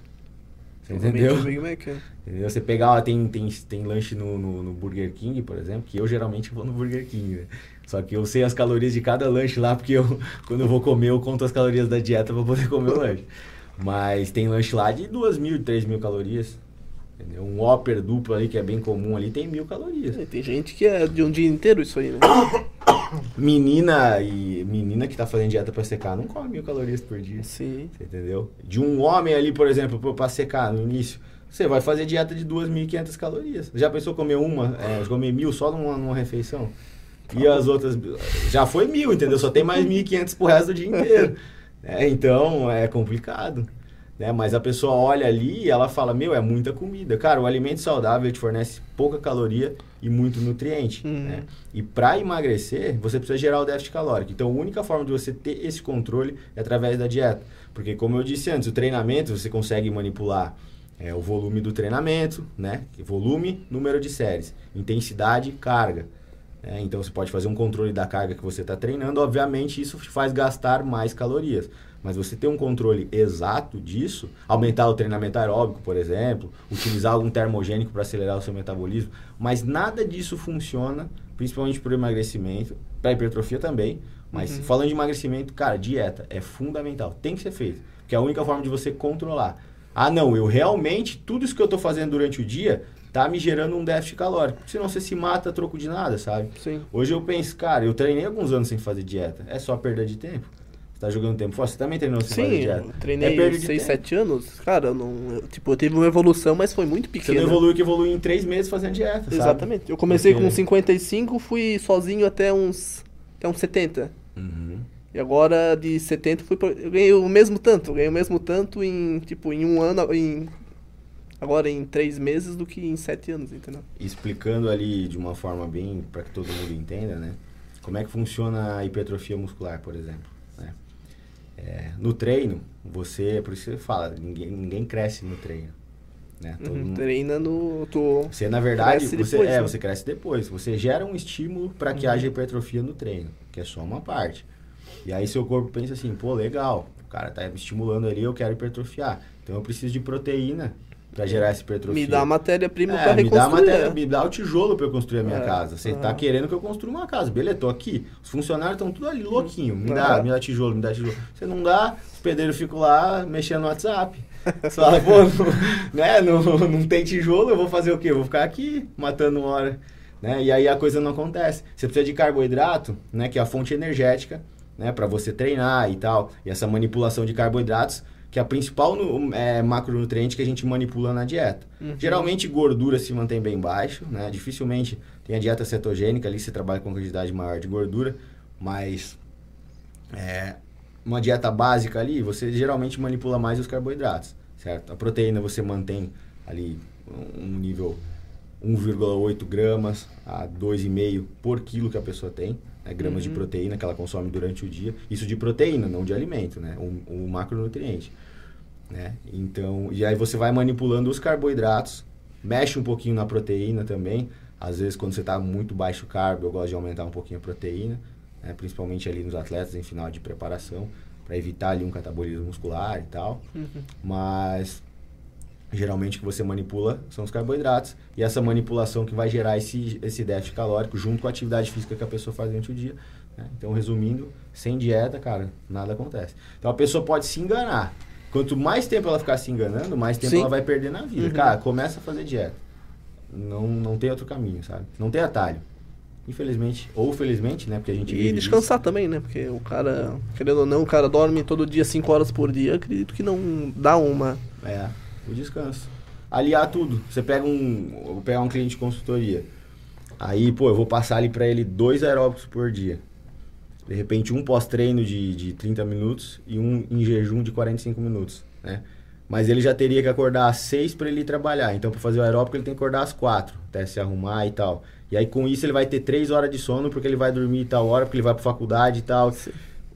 Você entendeu? Big Mac, é. entendeu? Você pegar, tem, tem, tem lanche no, no, no, Burger King, por exemplo, que eu geralmente vou no Burger King, né? Só que eu sei as calorias de cada lanche lá, porque eu, quando eu vou comer, eu conto as calorias da dieta para poder comer o lanche. Mas tem lanche lá de 2 mil, 3 mil calorias. Entendeu? Um Whopper duplo ali, que é bem comum ali, tem mil calorias. tem gente que é de um dia inteiro isso aí, né? menina e menina que tá fazendo dieta para secar não come mil calorias por dia. Sim. Você entendeu? De um homem ali, por exemplo, para secar no início, você vai fazer dieta de 2.500 calorias. Já pensou comer uma, é, comer mil só numa, numa refeição? E as outras, já foi mil, entendeu? Só tem mais 1.500 pro resto do dia inteiro. É, então, é complicado. Né? Mas a pessoa olha ali e ela fala, meu, é muita comida. Cara, o alimento saudável te fornece pouca caloria e muito nutriente. Uhum. Né? E para emagrecer, você precisa gerar o déficit calórico. Então, a única forma de você ter esse controle é através da dieta. Porque, como eu disse antes, o treinamento você consegue manipular é, o volume do treinamento, né? Volume, número de séries, intensidade, carga. É, então, você pode fazer um controle da carga que você está treinando. Obviamente, isso te faz gastar mais calorias. Mas você ter um controle exato disso, aumentar o treinamento aeróbico, por exemplo, utilizar algum termogênico para acelerar o seu metabolismo, mas nada disso funciona, principalmente para o emagrecimento, para hipertrofia também. Mas uhum. falando de emagrecimento, cara, dieta é fundamental, tem que ser feito, porque é a única forma de você controlar. Ah, não, eu realmente, tudo isso que eu estou fazendo durante o dia tá me gerando um déficit calórico. Senão você se mata a troco de nada, sabe? Sim. Hoje eu penso, cara, eu treinei alguns anos sem fazer dieta. É só perda de tempo tá jogando tempo fora, você também treinou sem Sim, eu treinei é 6, 7 anos. Cara, eu não, eu, tipo, eu tive uma evolução, mas foi muito pequena. Você não evoluiu que evoluiu em 3 meses fazendo dieta, Exatamente. Eu comecei Porque... com 55, fui sozinho até uns, até uns 70. Uhum. E agora de 70 fui pra, eu ganhei o mesmo tanto, ganhei o mesmo tanto em, tipo, em um ano, em agora em três meses do que em sete anos, entendeu? Explicando ali de uma forma bem para que todo mundo entenda, né? Como é que funciona a hipertrofia muscular, por exemplo? É, no treino, você, por isso que você fala, ninguém, ninguém cresce no treino. Né? Todo uhum, mundo, treina no. Tu você, na verdade, você, depois, é, né? você cresce depois. Você gera um estímulo para que uhum. haja hipertrofia no treino, que é só uma parte. E aí seu corpo pensa assim, pô, legal, o cara tá me estimulando ali, eu quero hipertrofiar. Então eu preciso de proteína para gerar essa hipertrofia. Me dá matéria-prima é, para reconstruir. Me dá, matéria, me dá o tijolo para eu construir a minha é, casa. Você está querendo que eu construa uma casa. Beleza, tô aqui. Os funcionários estão tudo ali louquinho. Me dá, me dá tijolo, me dá tijolo. Você não dá, os pedreiros ficam lá mexendo no WhatsApp. Você fala, pô, não, né, não, não tem tijolo, eu vou fazer o quê? Eu vou ficar aqui matando uma hora. Né? E aí a coisa não acontece. Você precisa de carboidrato, né, que é a fonte energética, né, para você treinar e tal. E essa manipulação de carboidratos que é a principal nu- é, macronutriente que a gente manipula na dieta. Geralmente gordura se mantém bem baixo, né? Dificilmente tem a dieta cetogênica ali, você trabalha com quantidade maior de gordura, mas é, uma dieta básica ali, você geralmente manipula mais os carboidratos, certo? A proteína você mantém ali um nível 1,8 gramas a 2,5 por quilo que a pessoa tem, né, gramas de proteína que ela consome durante o dia. Isso de proteína, não de alimento, né? O, o macronutriente. Né? Então, e aí você vai manipulando os carboidratos, mexe um pouquinho na proteína também. Às vezes, quando você está muito baixo carbo, eu gosto de aumentar um pouquinho a proteína, né? principalmente ali nos atletas em final de preparação, para evitar ali um catabolismo muscular e tal. Mas geralmente que você manipula são os carboidratos e essa manipulação que vai gerar esse, esse déficit calórico junto com a atividade física que a pessoa faz durante o dia. né? Então, resumindo, sem dieta, cara, nada acontece. Então, a pessoa pode se enganar. Quanto mais tempo ela ficar se enganando, mais tempo Sim. ela vai perder na vida. Uhum. Cara, começa a fazer dieta. Não, não tem outro caminho, sabe? Não tem atalho. Infelizmente, ou felizmente, né? Porque a gente E descansar também, né? Porque o cara, querendo ou não, o cara dorme todo dia 5 horas por dia. Acredito que não dá uma. É, o descanso. Aliar tudo. Você pega um, vou pegar um cliente de consultoria. Aí, pô, eu vou passar ali pra ele dois aeróbicos por dia. De repente, um pós-treino de, de 30 minutos e um em jejum de 45 minutos, né? Mas ele já teria que acordar às 6 para ele ir trabalhar. Então, para fazer o aeróbico, ele tem que acordar às 4, até se arrumar e tal. E aí, com isso, ele vai ter 3 horas de sono, porque ele vai dormir e tal hora, porque ele vai para faculdade e tal.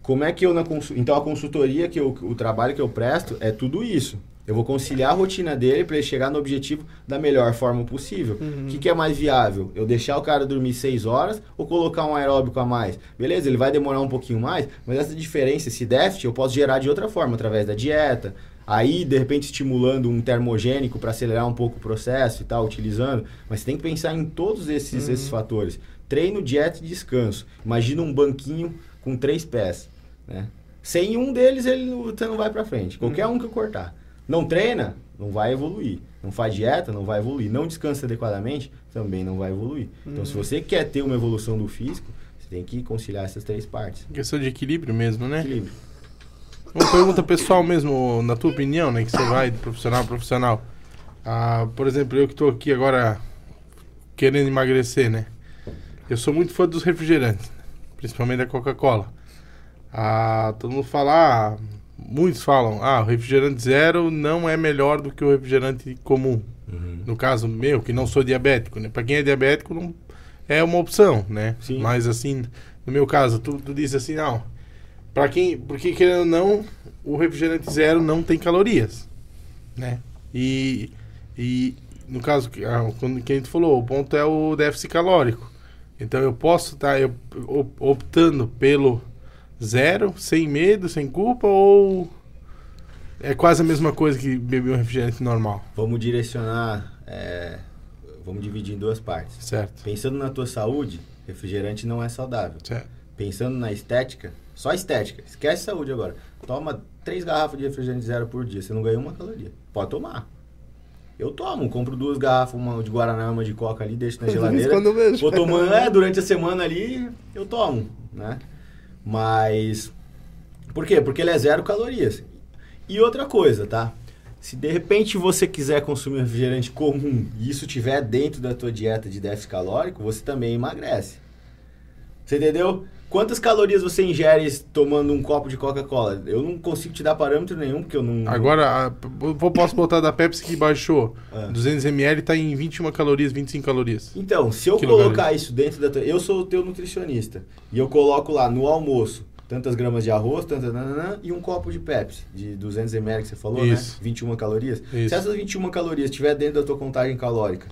Como é que eu na consul... Então, a consultoria, que eu, o trabalho que eu presto é tudo isso. Eu vou conciliar a rotina dele para ele chegar no objetivo da melhor forma possível. O que, que é mais viável? Eu deixar o cara dormir 6 horas ou colocar um aeróbico a mais? Beleza, ele vai demorar um pouquinho mais, mas essa diferença, esse déficit, eu posso gerar de outra forma, através da dieta. Aí, de repente, estimulando um termogênico para acelerar um pouco o processo e tal, utilizando. Mas você tem que pensar em todos esses, esses fatores. Treino, dieta e descanso. Imagina um banquinho com três pés, né? Sem um deles, ele você não vai para frente. Qualquer um que eu cortar. Não treina, não vai evoluir. Não faz dieta, não vai evoluir. Não descansa adequadamente, também não vai evoluir. Então, se você quer ter uma evolução do físico, você tem que conciliar essas três partes. Questão de equilíbrio mesmo, né? Equilíbrio. Uma pergunta pessoal mesmo, na tua opinião, né? Que você vai de profissional a profissional. Ah, por exemplo, eu que estou aqui agora querendo emagrecer, né? Eu sou muito fã dos refrigerantes, principalmente da Coca-Cola. Ah, todo mundo fala, ah, muitos falam, ah, o refrigerante zero não é melhor do que o refrigerante comum. No caso meu, que não sou diabético, né? Para quem é diabético, não é uma opção, né? Sim. Mas assim, no meu caso, tu, tu diz assim, não. Para quem, porque querendo ou não, o refrigerante zero não tem calorias, né? E, e no caso que ah, quando que a gente falou, o ponto é o déficit calórico. Então eu posso estar op- optando pelo zero, sem medo, sem culpa, ou é quase a mesma coisa que beber um refrigerante normal, Vamos direcionar, é, vamos dividir em duas partes. certo? Pensando na tua saúde, refrigerante não é saudável. Certo. Pensando na estética, só estética, esquece saúde agora. Toma três garrafas de refrigerante zero por dia, você não ganha uma caloria. Pode tomar. Eu tomo, compro duas garrafas, uma de Guaraná, uma de Coca ali, deixo na geladeira. quando eu vejo. Vou tomando, é, durante a semana ali, eu tomo, né? Mas, por quê? Porque ele é zero calorias. E outra coisa, tá? Se de repente você quiser consumir um refrigerante comum e isso tiver dentro da tua dieta de déficit calórico, você também emagrece. Você entendeu? Quantas calorias você ingere tomando um copo de Coca-Cola? Eu não consigo te dar parâmetro nenhum, porque eu não... Agora, eu posso botar da Pepsi que baixou. Ah. 200ml tá em 21 calorias, 25 calorias. Então, se eu colocar isso dentro da tua... Eu sou o teu nutricionista. E eu coloco lá no almoço tantas gramas de arroz, tantas... nananã, e um copo de Pepsi, de 200ml que você falou, Isso. né? 21 calorias. Isso. Se essas 21 calorias estiver dentro da tua contagem calórica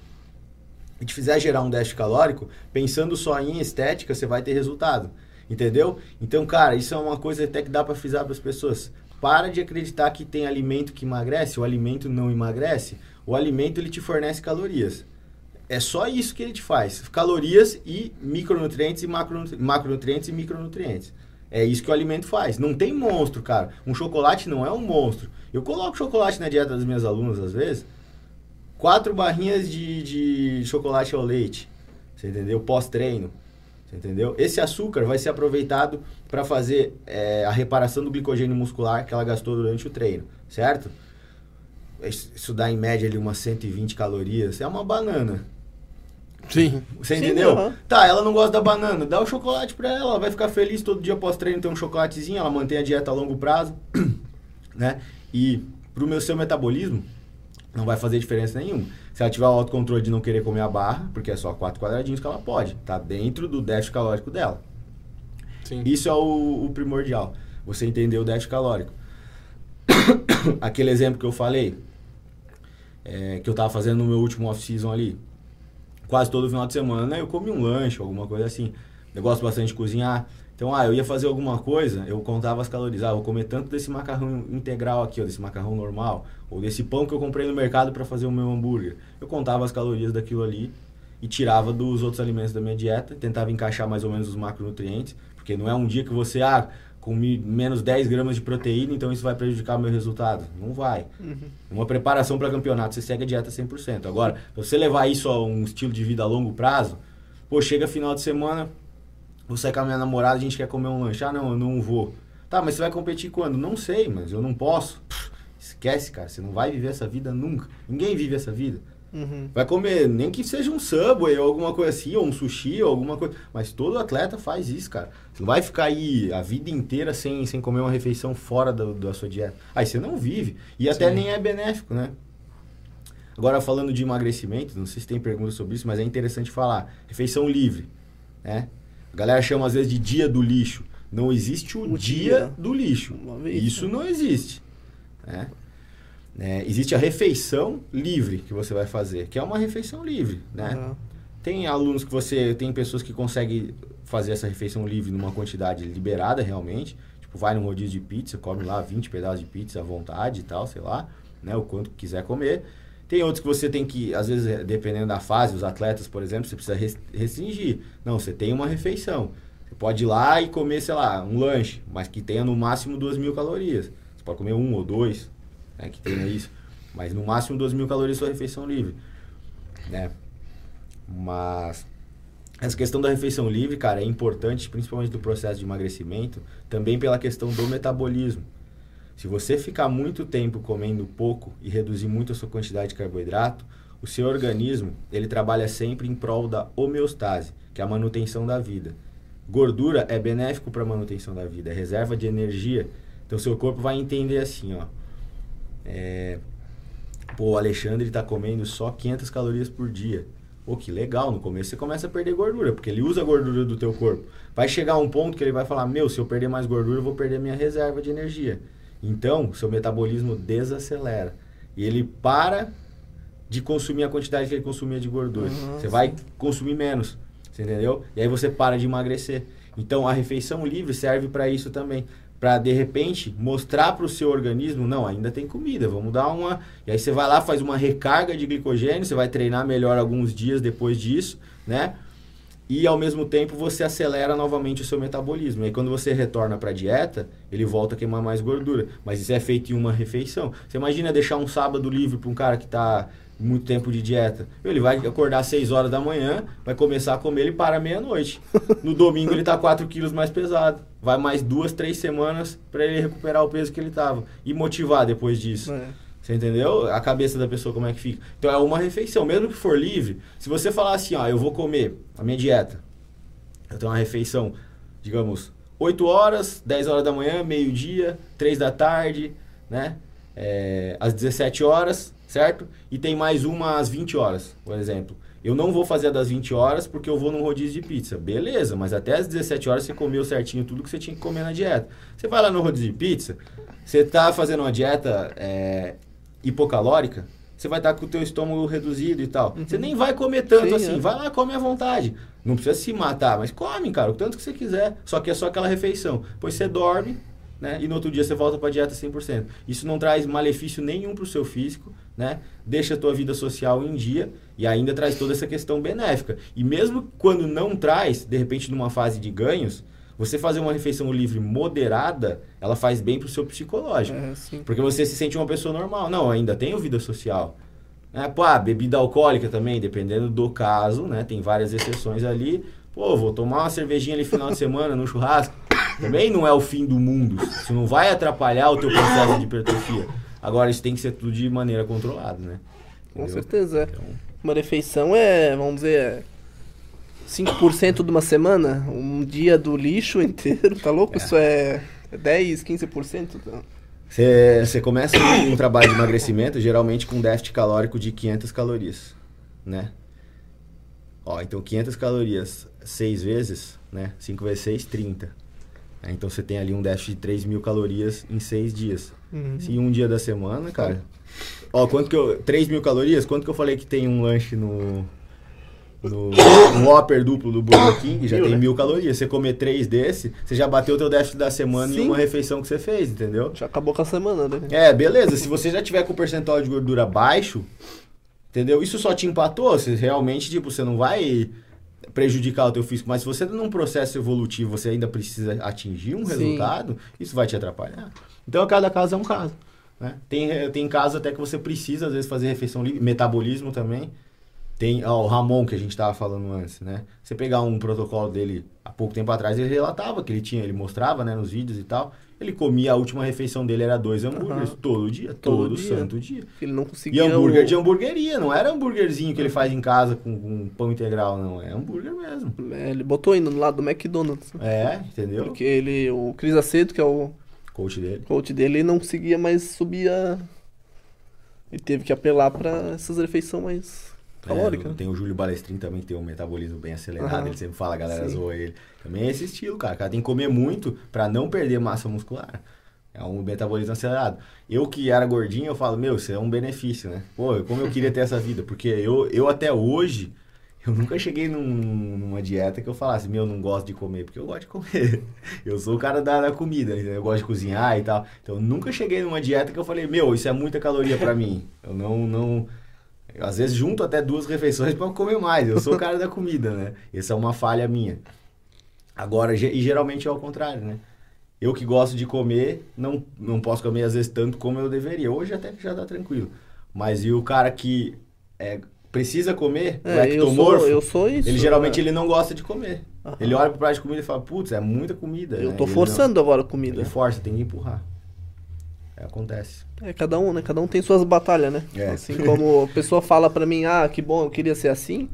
e te fizer gerar um déficit calórico, pensando só em estética, você vai ter resultado. Entendeu? Então, cara, isso é uma coisa até que dá pra frisar para as pessoas. Para de acreditar que tem alimento que emagrece, o alimento não emagrece. O alimento ele te fornece calorias. É só isso que ele te faz. Calorias e micronutrientes e macronutri- macronutrientes e micronutrientes. É isso que o alimento faz. Não tem monstro, cara. Um chocolate não é um monstro. Eu coloco chocolate na dieta das minhas alunas às vezes. Quatro barrinhas de, de chocolate ao leite. Você entendeu? Pós-treino. Você entendeu? Esse açúcar vai ser aproveitado para fazer é, a reparação do glicogênio muscular que ela gastou durante o treino. certo? Isso dá em média ali umas 120 calorias. É uma banana. Sim. Você Sim, entendeu? Tá, ela não gosta da banana. Dá o chocolate pra ela. Ela vai ficar feliz todo dia após treino ter um chocolatezinho. Ela mantém a dieta a longo prazo. né? E pro meu seu metabolismo, não vai fazer diferença nenhuma. Se ela tiver o autocontrole de não querer comer a barra, porque é só quatro quadradinhos que ela pode. Tá dentro do déficit calórico dela. Sim. Isso é o, o primordial. Você entender o déficit calórico. Aquele exemplo que eu falei, é, que eu tava fazendo no meu último off-season ali. Quase todo final de semana eu comi um lanche, alguma coisa assim. Eu gosto bastante de cozinhar. Então, ah, eu ia fazer alguma coisa, eu contava as calorias. Ah, vou comer tanto desse macarrão integral aqui, ou desse macarrão normal, ou desse pão que eu comprei no mercado para fazer o meu hambúrguer. Eu contava as calorias daquilo ali e tirava dos outros alimentos da minha dieta, tentava encaixar mais ou menos os macronutrientes, porque não é um dia que você, ah, comi menos 10 gramas de proteína, então isso vai prejudicar o meu resultado. Não vai. Uma preparação para campeonato, você segue a dieta 100%. Agora, se você levar isso a um estilo de vida a longo prazo, pô, chega final de semana, vou sair com a minha namorada, a gente quer comer um lanche. Ah, não, eu não vou. Tá, mas você vai competir quando? Não sei, mas eu não posso. Esquece, cara, você não vai viver essa vida nunca. Ninguém vive essa vida. Uhum. Vai comer, nem que seja um Subway ou alguma coisa assim, ou um sushi ou alguma coisa. Mas todo atleta faz isso, cara. Você não vai ficar aí a vida inteira sem, sem comer uma refeição fora da, da sua dieta. Aí você não vive. E até Sim. nem é benéfico, né? Agora, falando de emagrecimento, não sei se tem perguntas sobre isso, mas é interessante falar. Refeição livre, né? A galera chama às vezes de dia do lixo. Não existe o, O dia, dia. do lixo. Isso né? não existe. Né? É, existe a refeição livre que você vai fazer, que é uma refeição livre, né? Aham. Tem alunos que você. Tem pessoas que conseguem fazer essa refeição livre numa quantidade liberada realmente. Tipo, vai num rodízio de pizza, come lá 20 pedaços de pizza à vontade e tal, sei lá, né? O quanto quiser comer. Tem outros que você tem que, às vezes, dependendo da fase, os atletas, por exemplo, você precisa res- restringir. Não, você tem uma refeição. Você pode ir lá e comer, sei lá, um lanche, mas que tenha no máximo 2 mil calorias. Você pode comer um ou dois, né, que tenha isso. Mas no máximo 2 mil calorias sua refeição livre. Né? Mas essa questão da refeição livre, cara, é importante, principalmente do processo de emagrecimento, também pela questão do metabolismo. Se você ficar muito tempo comendo pouco e reduzir muito a sua quantidade de carboidrato, o seu organismo, ele trabalha sempre em prol da homeostase, que é a manutenção da vida. Gordura é benéfico para a manutenção da vida, é reserva de energia. Então, seu corpo vai entender assim, ó. É, pô, o Alexandre está comendo só 500 calorias por dia. Pô, que legal, no começo você começa a perder gordura, porque ele usa a gordura do teu corpo. Vai chegar um ponto que ele vai falar, meu, se eu perder mais gordura, eu vou perder minha reserva de energia. Então, seu metabolismo desacelera. E ele para de consumir a quantidade que ele consumia de gordura. Uhum, você vai consumir menos, você entendeu? E aí você para de emagrecer. Então, a refeição livre serve para isso também. Para, de repente, mostrar para o seu organismo, não, ainda tem comida, vamos dar uma... E aí você vai lá, faz uma recarga de glicogênio, você vai treinar melhor alguns dias depois disso, né? E ao mesmo tempo você acelera novamente o seu metabolismo. E aí quando você retorna para a dieta, ele volta a queimar mais gordura. Mas isso é feito em uma refeição. Você imagina deixar um sábado livre para um cara que está muito tempo de dieta. Ele vai acordar às 6 horas da manhã, vai começar a comer, ele para meia-noite. No domingo ele está 4 quilos mais pesado. Vai mais duas, três semanas para ele recuperar o peso que ele estava. E motivar depois disso. É. Você entendeu? A cabeça da pessoa como é que fica. Então é uma refeição, mesmo que for livre. Se você falar assim, ó, eu vou comer a minha dieta. Eu tenho uma refeição, digamos, 8 horas, 10 horas da manhã, meio-dia, 3 da tarde, né? É, às 17 horas, certo? E tem mais uma às 20 horas, por exemplo. Eu não vou fazer a das 20 horas porque eu vou num rodízio de pizza. Beleza, mas até às 17 horas você comeu certinho tudo que você tinha que comer na dieta. Você vai lá no rodízio de pizza, você tá fazendo uma dieta é, hipocalórica, você vai estar com o teu estômago reduzido e tal. Você nem vai comer tanto Sim, assim. é. Vai lá, come à vontade. Não precisa se matar, mas come, cara, o tanto que você quiser. Só que é só aquela refeição. Pois você dorme, né? E no outro dia você volta para dieta 100%. Isso não traz malefício nenhum para o seu físico, né? Deixa a tua vida social em dia e ainda traz toda essa questão benéfica. E mesmo quando não traz, de repente numa fase de ganhos, você fazer uma refeição livre moderada, ela faz bem para o seu psicológico. É. Porque você se sente uma pessoa normal. Não, ainda tenho vida social. É, pô, ah, bebida alcoólica também, dependendo do caso, né? Tem várias exceções ali. Pô, vou tomar uma cervejinha ali final de semana no churrasco. Também não é o fim do mundo. Isso não vai atrapalhar o teu processo de hipertrofia. Agora, isso tem que ser tudo de maneira controlada, né? Com Entendeu? certeza. é. Então, Uma refeição é, vamos dizer, é 5% de uma semana, um dia do lixo inteiro, tá louco? Isso é 10, 15%. Tá? Você começa um trabalho de emagrecimento, geralmente com déficit calórico de 500 calorias, né? Ó, então 500 calorias 6 vezes, né? 5 vezes 6, 30. Aí, Então você tem ali um déficit de 3 mil calorias em 6 dias. Uhum. Se um dia da semana, cara... Ó, quanto que eu... 3 mil calorias, quanto que eu falei que tem um lanche no... No, no Whopper duplo do Burger King, já Mil, tem né? mil calorias. Você comer três desse, você já bateu o teu déficit da semana em Sim. uma refeição que você fez, entendeu? Já acabou com a semana, né? É, beleza. Se você já tiver com o percentual de gordura baixo, entendeu? Isso só te empatou. Você realmente, tipo, você não vai prejudicar o teu físico. Mas se você tá num processo evolutivo, você ainda precisa atingir um Sim. resultado, isso vai te atrapalhar. Então, cada caso é um caso. Né? Tem, tem casos até que você precisa, às vezes, fazer refeição livre. Metabolismo também. Tem ó, o Ramon, que a gente tava falando antes, né? Você pegar um protocolo dele há pouco tempo atrás, ele relatava que ele tinha, ele mostrava, né, nos vídeos e tal. Ele comia, a última refeição dele era dois hambúrgueres Aham. todo dia, Todo todo, dia. santo dia. Ele não E conseguia. hambúrguer o- de hamburgueria, não era hambúrguerzinho que ele faz em casa com, com pão integral, não. É hambúrguer mesmo. É, ele botou indo do lado do McDonald's. É, entendeu? Porque ele, o Cris Aceto, que é o Coach dele. coach dele, ele não conseguia mais subir a. Ele teve que apelar pra essas refeições mais calóricas. É, né? tem o Júlio Balestrin também, que tem um metabolismo bem acelerado. Aham. Ele sempre fala, a galera Sim. zoa ele. Também é esse estilo, cara. O cara tem que comer muito pra não perder massa muscular. É um metabolismo acelerado. Eu que era gordinho, eu falo, meu, isso é um benefício, né? Pô, como eu queria ter essa vida. Porque eu, eu até hoje, eu nunca cheguei num- numa dieta que eu falasse, meu, eu não gosto de comer, porque eu gosto de comer. Eu sou o cara da, da comida, entendeu? eu gosto de cozinhar e tal. Então, eu nunca cheguei numa dieta que eu falei, meu, isso é muita caloria pra mim. Eu não, não, eu, às vezes junto até duas refeições para comer mais. Eu sou o cara da comida, né? Essa é uma falha minha. Agora, e geralmente é ao contrário, né? Eu que gosto de comer, não, não posso comer às vezes tanto como eu deveria. Hoje até já tá tranquilo. Mas e o cara que é, precisa comer, o É, eu ectomorfo, sou, eu sou isso. ele geralmente né? ele não gosta de comer. Aham. Ele olha pro prato de comida e fala, putz, é muita comida. Eu né? tô Ele forçando agora a Não, comida. ele força, tem que empurrar. É, acontece. É, cada um, né? Cada um tem suas batalhas, né? É. Assim como a pessoa fala pra mim, ah, que bom, eu queria ser assim.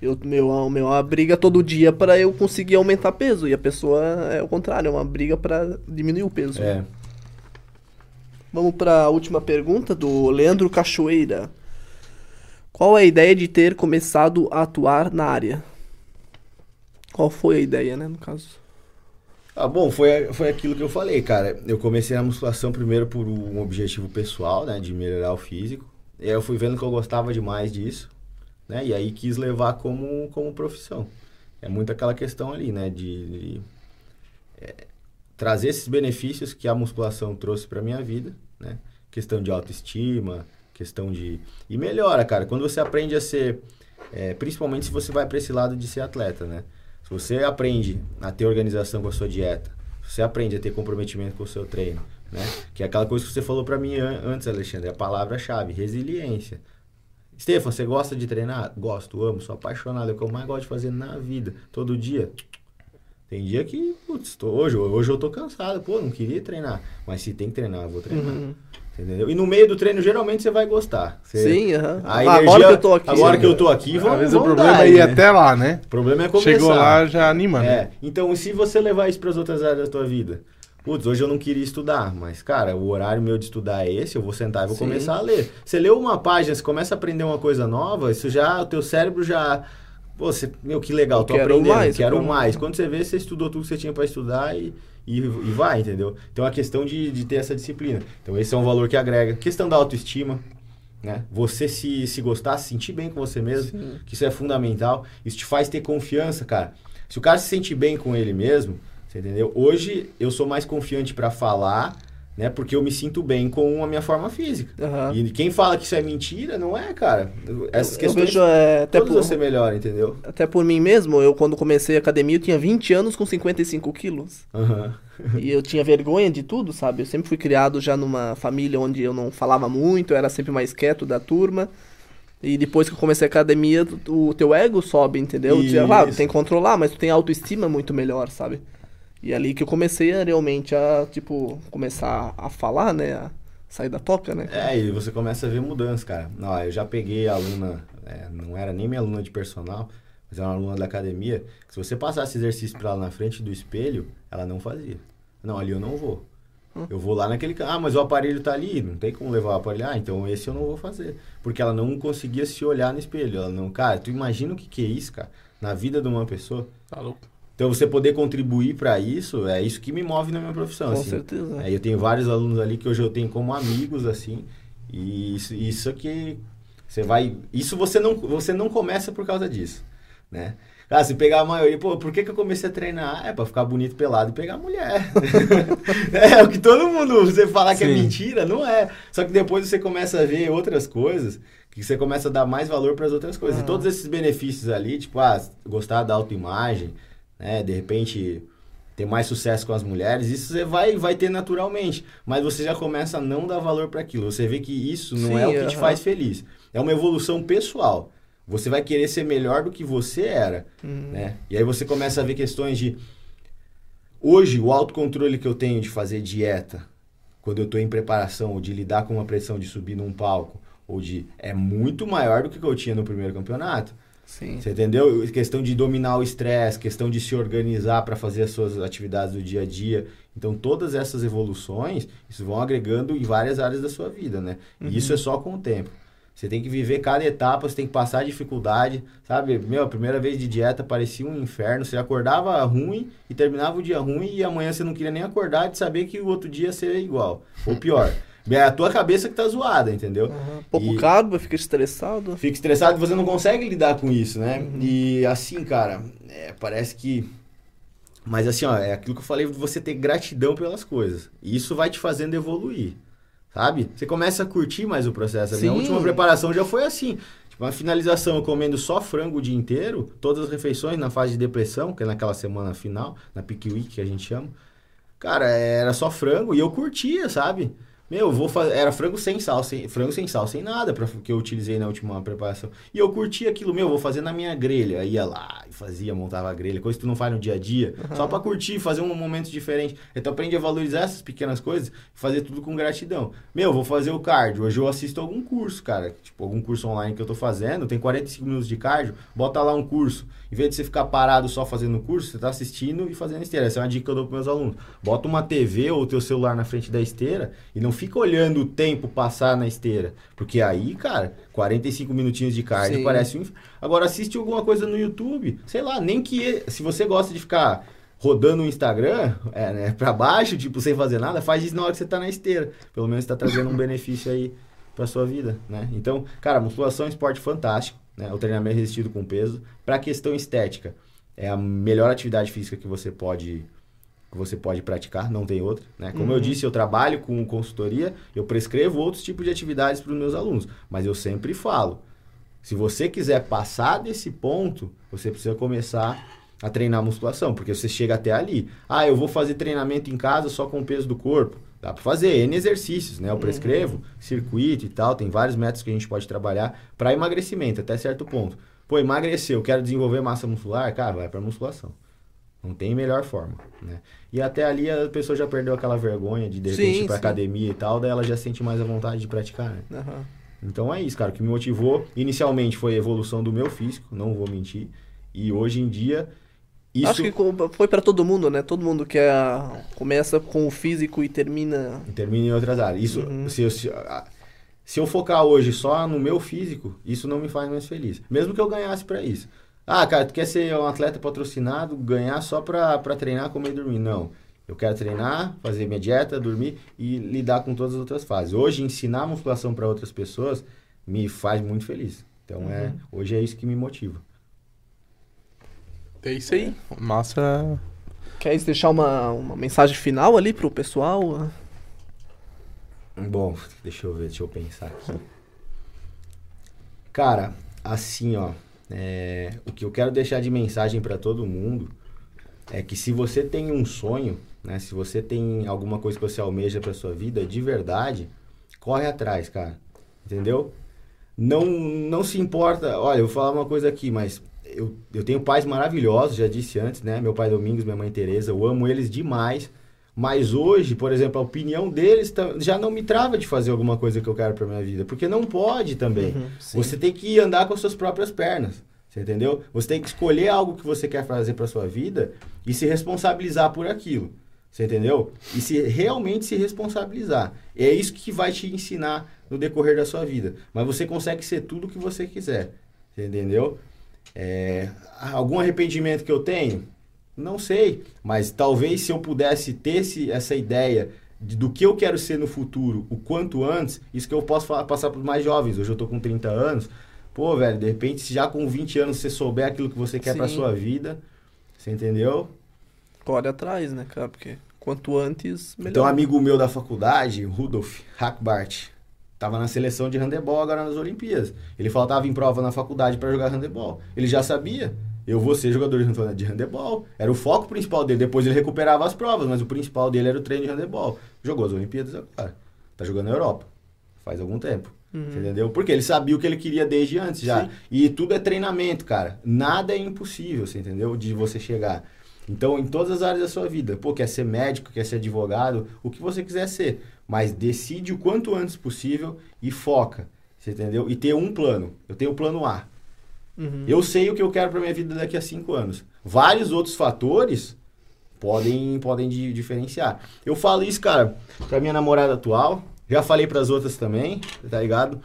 Eu, meu, meu, uma briga todo dia pra eu conseguir aumentar peso. E a pessoa é o contrário, é uma briga pra diminuir o peso. É. Vamos pra última pergunta do Leandro Cachoeira. Qual é a ideia de ter começado a atuar na área? Qual foi a ideia, né, no caso? Ah, bom, foi, foi aquilo que eu falei, cara. Eu comecei a musculação primeiro por um objetivo pessoal, né? De melhorar o físico. E aí eu fui vendo que eu gostava demais disso, né? E aí quis levar como, como profissão. É muito aquela questão ali, né? De, de, é, trazer esses benefícios que a musculação trouxe pra minha vida, né? Questão de autoestima, questão de... E melhora, cara. Quando você aprende a ser... é, principalmente se você vai pra esse lado de ser atleta, né? Se você aprende a ter organização com a sua dieta, você aprende a ter comprometimento com o seu treino, né? Que é aquela coisa que você falou pra mim an- antes, Alexandre, a palavra-chave, resiliência. Stefan, você gosta de treinar? Gosto, amo, sou apaixonado, é o que eu mais gosto de fazer na vida, todo dia. Tem dia que, putz, tô, hoje, hoje eu tô cansado, pô, não queria treinar. Mas se tem que treinar, eu vou treinar. Uhum. Entendeu? E no meio do treino, geralmente você vai gostar. Você- Sim, aham. A Ah, energia, agora que eu tô aqui. Agora que eu tô aqui, Às vamos, vezes o problema dar, é ir né? até lá, né? O problema é começar. Chegou lá, já anima, né? É, então se você levar isso para as outras áreas da tua vida, putz, hoje eu não queria estudar, mas cara, o horário meu de estudar é esse, eu vou sentar e vou Sim. começar a ler. Você leu uma página, você começa a aprender uma coisa nova, isso já, o teu cérebro já, pô, você, meu, que legal, Eu tô quero aprendendo, mais, quero quero mais. Quando você vê, você estudou tudo que você tinha para estudar e, e, e vai, entendeu? Então é a questão de, de ter essa disciplina. Então esse é um valor que agrega. Questão da autoestima, né? Você se, se gostar, se sentir bem com você mesmo, Sim. que isso é fundamental. Isso te faz ter confiança, cara. Se o cara se sente bem com ele mesmo, você entendeu? Hoje eu sou mais confiante pra falar, né? Porque eu me sinto bem com a minha forma física. Aham. E quem fala que isso é mentira, não é, cara. Essas eu questões vejo é, até, por, você melhora, entendeu? até por mim mesmo, eu quando comecei a academia eu tinha 20 anos com 55 quilos. Aham. E eu tinha vergonha de tudo, sabe? Eu sempre fui criado já numa família onde eu não falava muito, eu era sempre mais quieto da turma. E depois que eu comecei a academia, o teu ego sobe, entendeu? Tu- Isso. Claro, tem que controlar, mas tu tem autoestima muito melhor, sabe? E ali que eu comecei a realmente a, tipo, começar a falar, né? A sair da toca, né? É, e você começa a ver mudanças, cara. Não, eu já peguei aluna, é, não era nem minha aluna de personal, mas era uma aluna da academia, que se você passasse exercício pra ela na frente do espelho, ela não fazia. Não, ali eu não vou. Eu vou lá naquele. Ah, mas o aparelho tá ali, não tem como levar o aparelho. Ah, então esse eu não vou fazer. Porque ela não conseguia se olhar no espelho. Ela não. Cara, tu imagina o que, que é isso, cara, na vida de uma pessoa. Tá louco. Então você poder contribuir pra isso, é isso que me move na minha profissão. Com assim. certeza. É, eu tenho vários alunos ali que hoje eu tenho como amigos, assim. E isso, isso que você vai. Isso você não, você não começa por causa disso, né? Cara, se pegar a maioria, pô, por que, que eu comecei a treinar? Ah, É pra ficar bonito pelado e pegar mulher. é o que todo mundo, você falar que é Sim. mentira, não é. Só que depois você começa a ver outras coisas, que você começa a dar mais valor para as outras coisas. Ah. E todos esses benefícios ali, tipo, ah, gostar da autoimagem, né? De repente ter mais sucesso com as mulheres, isso você vai, vai ter naturalmente. Mas você já começa a não dar valor para aquilo. Você vê que isso não Sim, é o que te aham. faz feliz. É uma evolução pessoal. Você vai querer ser melhor do que você era, Hum. né? E aí você começa a ver questões de hoje o autocontrole que eu tenho de fazer dieta, quando eu estou em preparação ou de lidar com uma pressão de subir num palco ou de é muito maior do que eu tinha no primeiro campeonato. Sim. Você entendeu? Questão de dominar o estresse, questão de se organizar para fazer as suas atividades do dia a dia. Então, todas essas evoluções, isso vão agregando em várias áreas da sua vida, né? E isso é só com o tempo. Você tem que viver cada etapa, você tem que passar dificuldade, sabe? Meu, a primeira vez de dieta parecia um inferno. Você acordava ruim e terminava o dia ruim e amanhã você não queria nem acordar de saber que o outro dia seria igual. Ou pior. É a tua cabeça que tá zoada, entendeu? Aham. Pouco E- carbo, fica estressado. fica estressado e você não consegue lidar com isso, né? E assim, cara, é, parece que. Mas assim, ó, é aquilo que eu falei de você ter gratidão pelas coisas. E isso vai te fazendo evoluir. Sabe? Você começa a curtir mais o processo. A minha Sim. última preparação já foi assim. Tipo, uma finalização eu comendo só frango o dia inteiro, todas as refeições na fase de depressão, que é naquela semana final, na peak week que a gente chama. Cara, era só frango e eu curtia, sabe? Meu, eu vou fazer. Era frango sem sal, sem, frango sem sal, sem nada pra, que eu utilizei na última preparação. E eu curtia aquilo, meu, vou fazer na minha grelha. Aí ia lá e fazia, montava a grelha, coisa que tu não faz no dia a dia, só pra curtir, fazer um momento diferente. Então aprende a valorizar essas pequenas coisas e fazer tudo com gratidão. Meu, vou fazer o cardio. Hoje eu assisto algum curso, cara. Tipo, algum curso online que eu tô fazendo, tem 45 minutos de cardio, bota lá um curso. Em vez de você ficar parado só fazendo o curso, você tá assistindo e fazendo esteira. Essa é uma dica que eu dou pros meus alunos. Bota uma TV ou o teu celular na frente da esteira e não fica olhando o tempo passar na esteira. Porque aí, cara, 45 minutinhos de cardio Sim. parece um... Agora assiste alguma coisa no YouTube, sei lá, nem que... Se você gosta de ficar rodando o Instagram, é, né, pra baixo, tipo, sem fazer nada, faz isso na hora que você tá na esteira. Pelo menos tá trazendo um benefício aí pra sua vida, né? Então, cara, musculação é um esporte fantástico, né? O treinamento resistido com peso. Pra questão estética, é a melhor atividade física que você pode que você pode praticar, não tem outra, né? Como eu Uhum. disse, eu trabalho com consultoria, eu prescrevo outros tipos de atividades para os meus alunos, mas eu sempre falo, se você quiser passar desse ponto, você precisa começar a treinar musculação, porque você chega até ali. Ah, eu vou fazer treinamento em casa só com o peso do corpo. Dá para fazer N exercícios, né? Eu prescrevo, circuito e tal, tem vários métodos que a gente pode trabalhar para emagrecimento até certo ponto. Pô, emagreceu, quero desenvolver massa muscular, cara, vai para musculação. Não tem melhor forma, né? E até ali a pessoa já perdeu aquela vergonha de de repente Sim, ir pra sim. academia e tal, daí ela já sente mais a vontade de praticar, né? Aham. Então é isso, cara. O que me motivou inicialmente foi a evolução do meu físico, não vou mentir. E hoje em dia, isso Acho que foi pra todo mundo, né? Todo mundo que é, começa com o físico e termina. termina em outras áreas. Isso, Uhum. se, eu, se, se eu focar hoje só no meu físico, isso não me faz mais feliz. Mesmo que eu ganhasse pra isso. Ah, cara, tu quer ser um atleta patrocinado, ganhar só pra, pra treinar, comer e dormir? Não. Eu quero treinar, fazer minha dieta, dormir e lidar com todas as outras fases. Hoje, ensinar musculação para outras pessoas me faz muito feliz. Então, é, hoje é isso que me motiva. É isso aí. Massa. Quer deixar uma, uma mensagem final ali pro pessoal? Bom, deixa eu ver, deixa eu pensar aqui. Cara, assim, ó, é, o que eu quero deixar de mensagem para todo mundo é que se você tem um sonho, né, se você tem alguma coisa que você almeja para sua vida, de verdade, corre atrás, cara. Entendeu? Não, não se importa. Olha, eu vou falar uma coisa aqui, mas eu, eu tenho pais maravilhosos, já disse antes, né? Meu pai Domingos, minha mãe Tereza, eu amo eles demais. Mas hoje, por exemplo, a opinião deles tá- já não me trava de fazer alguma coisa que eu quero para minha vida, porque não pode também. Uhum, você tem que andar com as suas próprias pernas. Você entendeu? Você tem que escolher algo que você quer fazer para sua vida e se responsabilizar por aquilo. Você entendeu? E se realmente se responsabilizar. É isso que vai te ensinar no decorrer da sua vida. Mas você consegue ser tudo o que você quiser. Você entendeu? É, algum arrependimento que eu tenho? Não sei. Mas talvez se eu pudesse ter esse, essa ideia de- do que eu quero ser no futuro o quanto antes, isso que eu posso falar, passar para os mais jovens. Hoje eu tô com 30 anos. Pô, velho, de repente, se já com 20 anos você souber aquilo que você quer para sua vida, você entendeu? Corre atrás, né, cara? Porque quanto antes, melhor. Tem um amigo meu da faculdade, Rudolf Hackbart, tava na seleção de handebol agora nas Olimpíadas. Ele faltava em prova na faculdade para jogar handebol. Ele já sabia. Eu vou ser jogador de hand- de handebol. Era o foco principal dele. Depois ele recuperava as provas, mas o principal dele era o treino de handebol. Jogou as Olimpíadas agora. Tá jogando na Europa. Faz algum tempo. Uhum. Entendeu? Porque ele sabia o que ele queria desde antes já. Sim. E tudo é treinamento, cara. Nada é impossível, você entendeu? De você chegar. Então, em todas as áreas da sua vida, pô, quer ser médico, quer ser advogado, o que você quiser ser. Mas decide o quanto antes possível e foca. Você entendeu? E ter um plano. Eu tenho o plano A. Uhum. Eu sei o que eu quero para minha vida daqui a cinco anos. Vários outros fatores podem, podem di- diferenciar. Eu falo isso, cara, pra minha namorada atual. Já falei pras outras também, tá ligado?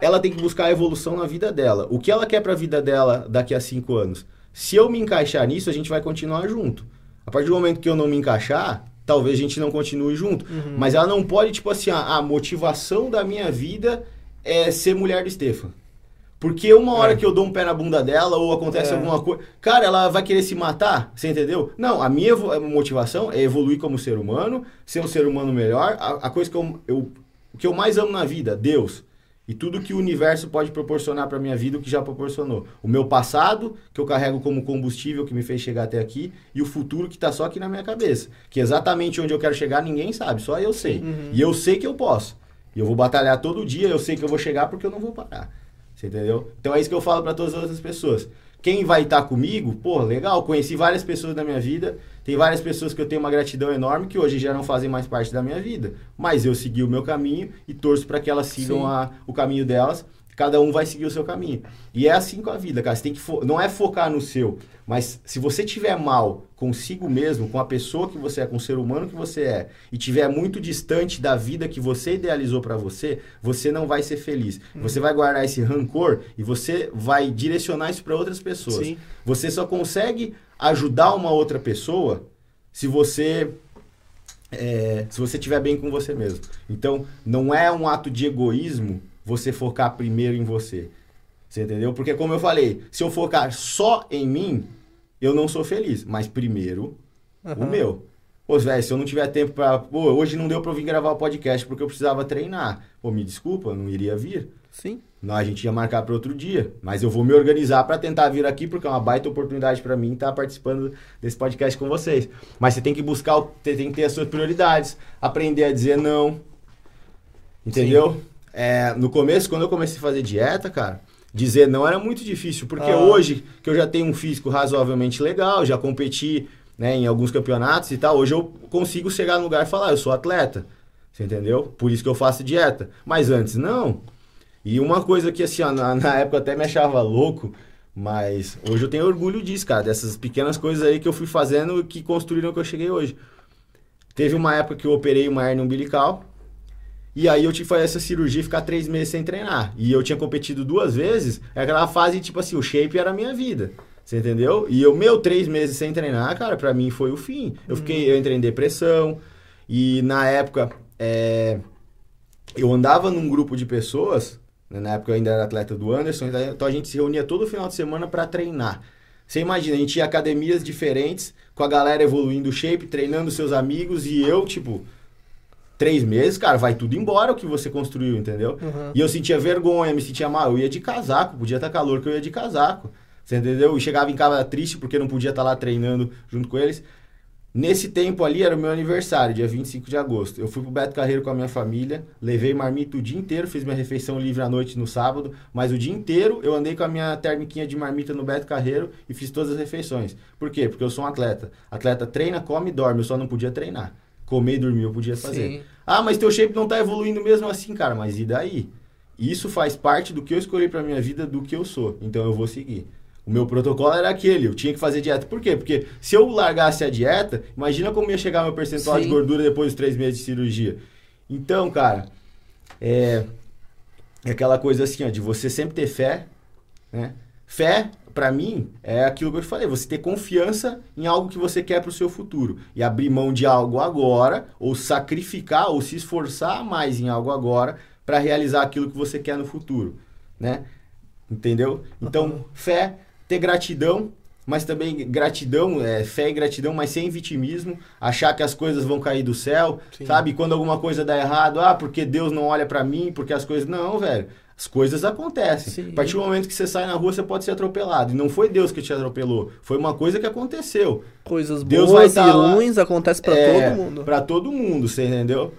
Ela tem que buscar a evolução na vida dela. O que ela quer pra vida dela daqui a cinco anos? Se eu me encaixar nisso, a gente vai continuar junto. A partir do momento que eu não me encaixar, talvez a gente não continue junto. Uhum. Mas ela não pode, tipo assim, a, a motivação da minha vida é ser mulher do Stefan. Porque uma hora É. que eu dou um pé na bunda dela ou acontece É. alguma coisa. Cara, ela vai querer se matar? Você entendeu? Não, a minha motivação é evoluir como ser humano, ser um ser humano melhor. A, a coisa que eu, eu- O que eu mais amo na vida, Deus. E tudo que o universo pode proporcionar pra minha vida, o que já proporcionou. O meu passado, que eu carrego como combustível que me fez chegar até aqui, e o futuro que tá só aqui na minha cabeça. Que exatamente onde eu quero chegar, ninguém sabe, só eu sei. Uhum. E eu sei que eu posso. E eu vou batalhar todo dia, eu sei que eu vou chegar porque eu não vou parar. Você entendeu? Então é isso que eu falo para todas as outras pessoas. Quem vai estar comigo, pô, legal, conheci várias pessoas da minha vida, tem várias pessoas que eu tenho uma gratidão enorme que hoje já não fazem mais parte da minha vida. Mas eu segui o meu caminho e torço para que elas sigam a- o caminho delas. Cada um vai seguir o seu caminho. E é assim com a vida, cara. Você tem que fo- não é focar no seu, mas se você tiver mal consigo mesmo, com a pessoa que você é, com o ser humano que você é, e tiver muito distante da vida que você idealizou pra você, você não vai ser feliz. Você vai guardar esse rancor e você vai direcionar isso pra outras pessoas. Sim. Você só consegue ajudar uma outra pessoa se você é, se você estiver bem com você mesmo. Então, não é um ato de egoísmo você focar primeiro em você. Você entendeu? Porque, como eu falei, se eu focar só em mim, eu não sou feliz. Mas primeiro, o Aham. meu. Pô, velho, se eu não tiver tempo pra. Pô, hoje não deu pra eu vir gravar o podcast porque eu precisava treinar. Pô, me desculpa, não iria vir. Sim. Não, a gente ia marcar para outro dia, mas eu vou me organizar para tentar vir aqui porque é uma baita oportunidade para mim estar participando desse podcast com vocês. Mas você tem que buscar, o- você tem que ter as suas prioridades, aprender a dizer não. Entendeu? É, no começo, quando eu comecei a fazer dieta, cara, dizer não era muito difícil, porque Ah. hoje que eu já tenho um físico razoavelmente legal, já competi né, em alguns campeonatos e tal, hoje eu consigo chegar no lugar e falar, eu sou atleta. Você entendeu? Por isso que eu faço dieta. Mas antes, não. E uma coisa que, assim, ó, na, na época eu até me achava louco, mas hoje eu tenho orgulho disso, cara, dessas pequenas coisas aí que eu fui fazendo que construíram o que eu cheguei hoje. Teve uma época que eu operei uma hernia umbilical, e aí eu tive que fazer essa cirurgia e ficar três meses sem treinar. E eu tinha competido duas vezes, é aquela fase, tipo assim, o shape era a minha vida. Você entendeu? E eu, meu, três meses sem treinar, cara, pra mim foi o fim. Eu fiquei, eu entrei em depressão, e na época, é, eu andava num grupo de pessoas, né, na época eu ainda era atleta do Anderson, então a gente se reunia todo final de semana para treinar. Você imagina, a gente ia em academias diferentes, com a galera evoluindo o shape, treinando seus amigos, e eu, tipo, três meses, cara, vai tudo embora o que você construiu, entendeu? Uhum. E eu sentia vergonha, me sentia mal. Eu ia de casaco, podia estar calor que eu ia de casaco. Você entendeu? E chegava em casa triste porque não podia estar lá treinando junto com eles. Nesse tempo ali era o meu aniversário, dia 25 de agosto. Eu fui pro Beto Carreiro com a minha família, levei marmita o dia inteiro, fiz minha refeição livre à noite no sábado, mas o dia inteiro eu andei com a minha termiquinha de marmita no Beto Carreiro e fiz todas as refeições. Por quê? Porque eu sou um atleta. Atleta treina, come e dorme, eu só não podia treinar. Comer e dormir eu podia fazer. Sim. Ah, mas teu shape não tá evoluindo mesmo assim, cara. Mas e daí? Isso faz parte do que eu escolhi pra minha vida, do que eu sou. Então eu vou seguir. O meu protocolo era aquele, eu tinha que fazer dieta. Por quê? Porque se eu largasse a dieta, imagina como ia chegar meu percentual Sim. de gordura depois dos três meses de cirurgia. Então, cara, é, é aquela coisa assim, ó, de você sempre ter fé, né? Fé, pra mim, é aquilo que eu te falei, você ter confiança em algo que você quer pro seu futuro. E abrir mão de algo agora, ou sacrificar, ou se esforçar mais em algo agora, pra realizar aquilo que você quer no futuro, né? Entendeu? Então, fé, ter gratidão, mas também gratidão, é, fé e gratidão, mas sem vitimismo, achar que as coisas vão cair do céu, Sim. sabe? Quando alguma coisa dá errado, ah, porque Deus não olha pra mim, porque as coisas. Não, velho. As coisas acontecem. Sim. A partir do momento que você sai na rua, você pode ser atropelado. E não foi Deus que te atropelou, foi uma coisa que aconteceu. Coisas Deus boas vai e tá lá- ruins acontecem pra É, todo mundo. Pra todo mundo, você entendeu?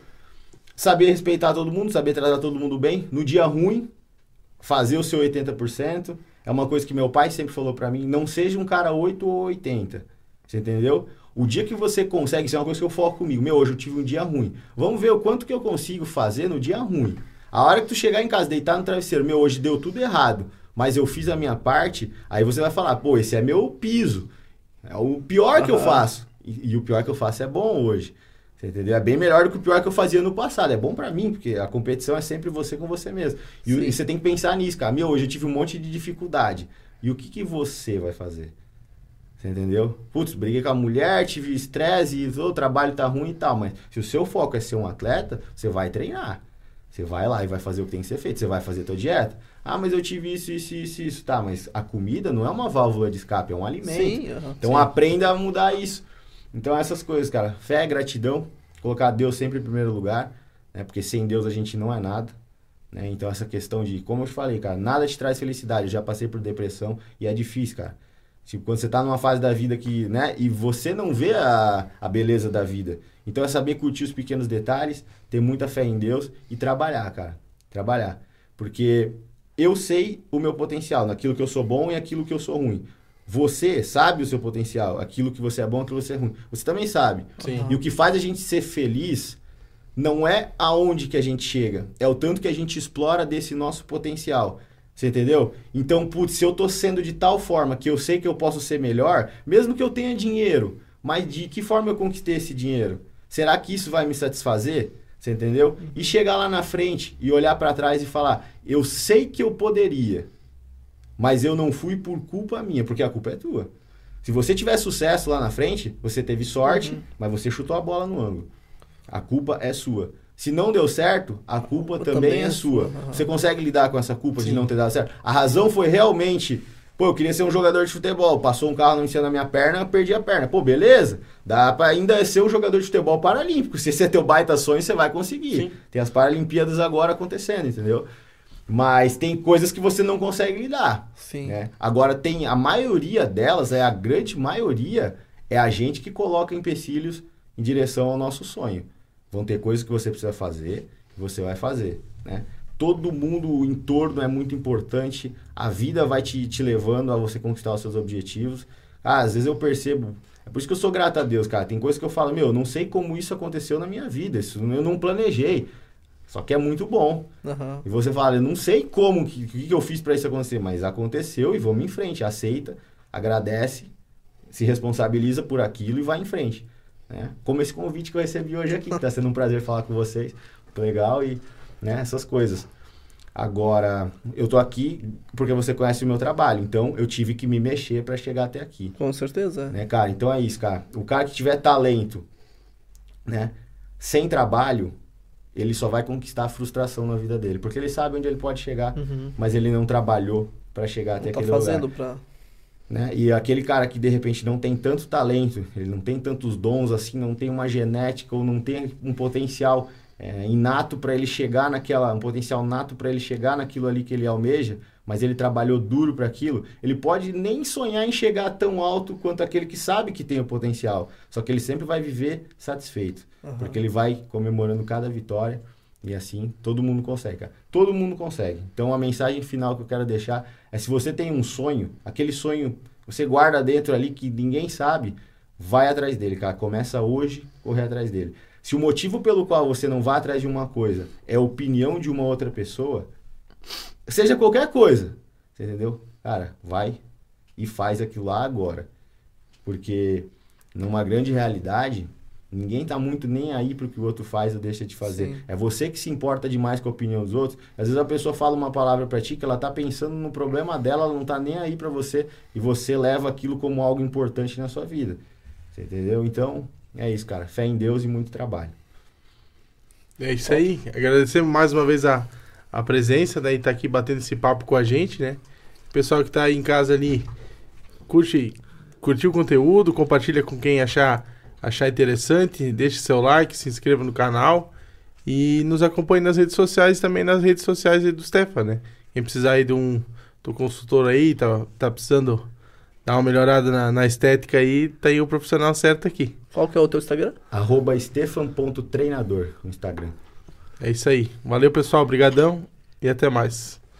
Saber respeitar todo mundo, saber tratar todo mundo bem. No dia ruim, fazer o seu 80%. É uma coisa que meu pai sempre falou pra mim, não seja um cara 8 ou 80. Você entendeu? O dia que você consegue, isso é uma coisa que eu foco comigo. Meu, hoje eu tive um dia ruim. Vamos ver o quanto que eu consigo fazer no dia ruim. A hora que tu chegar em casa, deitar no travesseiro, meu, hoje deu tudo errado, mas eu fiz a minha parte, aí você vai falar, pô, esse é meu piso. É o pior que eu faço. E, e o pior que eu faço é bom hoje. Você entendeu? É bem melhor do que o pior que eu fazia no passado. É bom pra mim, porque a competição é sempre você com você mesmo. E, e você tem que pensar nisso, cara. Meu, hoje eu tive um monte de dificuldade. E o que, que você vai fazer? Você entendeu? Putz, briguei com a mulher, tive estresse, e o trabalho tá ruim e tal. Mas se o seu foco é ser um atleta, você vai treinar. Você vai lá e vai fazer o que tem que ser feito. Você vai fazer a tua dieta. Ah, mas eu tive isso, isso, isso, isso. Tá, mas a comida não é uma válvula de escape, é um alimento. Sim. Então Sim. aprenda a mudar isso. Então essas coisas, cara. Fé, gratidão, colocar Deus sempre em primeiro lugar, né? Porque sem Deus a gente não é nada. Né? Então essa questão de, como eu te falei, cara, nada te traz felicidade. Eu já passei por depressão e é difícil, cara. Tipo, quando você tá numa fase da vida que, né, e você não vê a, a beleza da vida. Então é saber curtir os pequenos detalhes, ter muita fé em Deus e trabalhar, cara. Trabalhar. Porque eu sei o meu potencial, naquilo que eu sou bom e aquilo que eu sou ruim. Você sabe o seu potencial, aquilo que você é bom, aquilo que você é ruim. Você também sabe. Sim. E o que faz a gente ser feliz não é aonde que a gente chega, é o tanto que a gente explora desse nosso potencial. Você entendeu? Então, putz, se eu tô sendo de tal forma que eu sei que eu posso ser melhor, mesmo que eu tenha dinheiro, mas de que forma eu conquistei esse dinheiro? Será que isso vai me satisfazer? Você entendeu? E chegar lá na frente e olhar pra trás e falar: eu sei que eu poderia, mas eu não fui por culpa minha, porque a culpa é tua. Se você tiver sucesso lá na frente, você teve sorte, mas você chutou a bola no ângulo. A culpa é sua. Se não deu certo, a culpa culpa também, também é é sua. Aham. Você consegue lidar com essa culpa de Sim. não ter dado certo? A razão foi realmente, pô, eu queria ser um jogador de futebol, passou um carro não cima da minha perna, eu perdi a perna. Pô, beleza? Dá pra ainda ser um jogador de futebol paralímpico. Se esse é teu baita sonho, você vai conseguir. Sim. Tem as Paralimpíadas agora acontecendo, entendeu? Mas tem coisas que você não consegue lidar. Sim. né? Agora tem a maioria delas, é a grande maioria, é a gente que coloca empecilhos em direção ao nosso sonho. Vão ter coisas que você precisa fazer, que você vai fazer, né? Todo mundo, o entorno é muito importante, a vida vai te, te levando a você conquistar os seus objetivos. Ah, às vezes eu percebo, é por isso que eu sou grato a Deus, cara. Tem coisas que eu falo, meu, eu não sei como isso aconteceu na minha vida, isso eu não planejei. Só que é muito bom. Aham. E você fala, eu não sei como, o que, que, eu fiz para isso acontecer, mas aconteceu e vamos em frente. Aceita, agradece, se responsabiliza por aquilo e vai em frente. Né? Como esse convite que eu recebi hoje aqui, que tá sendo um prazer falar com vocês. Muito legal e né, essas coisas. Agora, eu tô aqui porque você conhece o meu trabalho, então eu tive que me mexer para chegar até aqui Com certeza. né, cara? Então é isso, cara. O cara que tiver talento, né, sem trabalho, ele só vai conquistar a frustração na vida dele, porque ele sabe onde ele pode chegar, Uhum. mas ele não trabalhou para chegar até Não tá aquele fazendo lugar, pra. né? E aquele cara que de repente não tem tanto talento, ele não tem tantos dons assim, não tem uma genética ou não tem um potencial é, inato para ele chegar naquela, um potencial nato para ele chegar naquilo ali que ele almeja, mas ele trabalhou duro para aquilo, ele pode nem sonhar em chegar tão alto quanto aquele que sabe que tem o potencial, só que ele sempre vai viver satisfeito, Aham. porque ele vai comemorando cada vitória e assim todo mundo consegue, cara. Todo mundo consegue. Então a mensagem final que eu quero deixar é se você tem um sonho, aquele sonho você guarda dentro ali que ninguém sabe, vai atrás dele, cara. Começa hoje, correr atrás dele. Se o motivo pelo qual você não vai atrás de uma coisa é a opinião de uma outra pessoa, seja qualquer coisa, você entendeu? Cara, vai e faz aquilo lá agora. Porque numa grande realidade, ninguém tá muito nem aí pro que o outro faz ou deixa de fazer. Sim. É você que se importa demais com a opinião dos outros. Às vezes a pessoa fala uma palavra pra ti que ela tá pensando no problema dela, ela não tá nem aí pra você e você leva aquilo como algo importante na sua vida. Você entendeu? Então, é isso, cara. Fé em Deus e muito trabalho. É isso aí. Agradecemos mais uma vez a, a presença, né? E tá aqui batendo esse papo com a gente, né? Pessoal que tá aí em casa ali, curte, curtiu o conteúdo, compartilha com quem achar, achar interessante, deixe seu like, se inscreva no canal e nos acompanhe nas redes sociais também nas redes sociais do Stefan, né? Quem precisar aí de um do consultor aí, tá, tá precisando dar uma melhorada na, na estética aí, tá aí o profissional certo aqui. Qual que é o teu Instagram? Arroba stefan.treinador no Instagram. É isso aí. Valeu, pessoal. Obrigadão e até mais.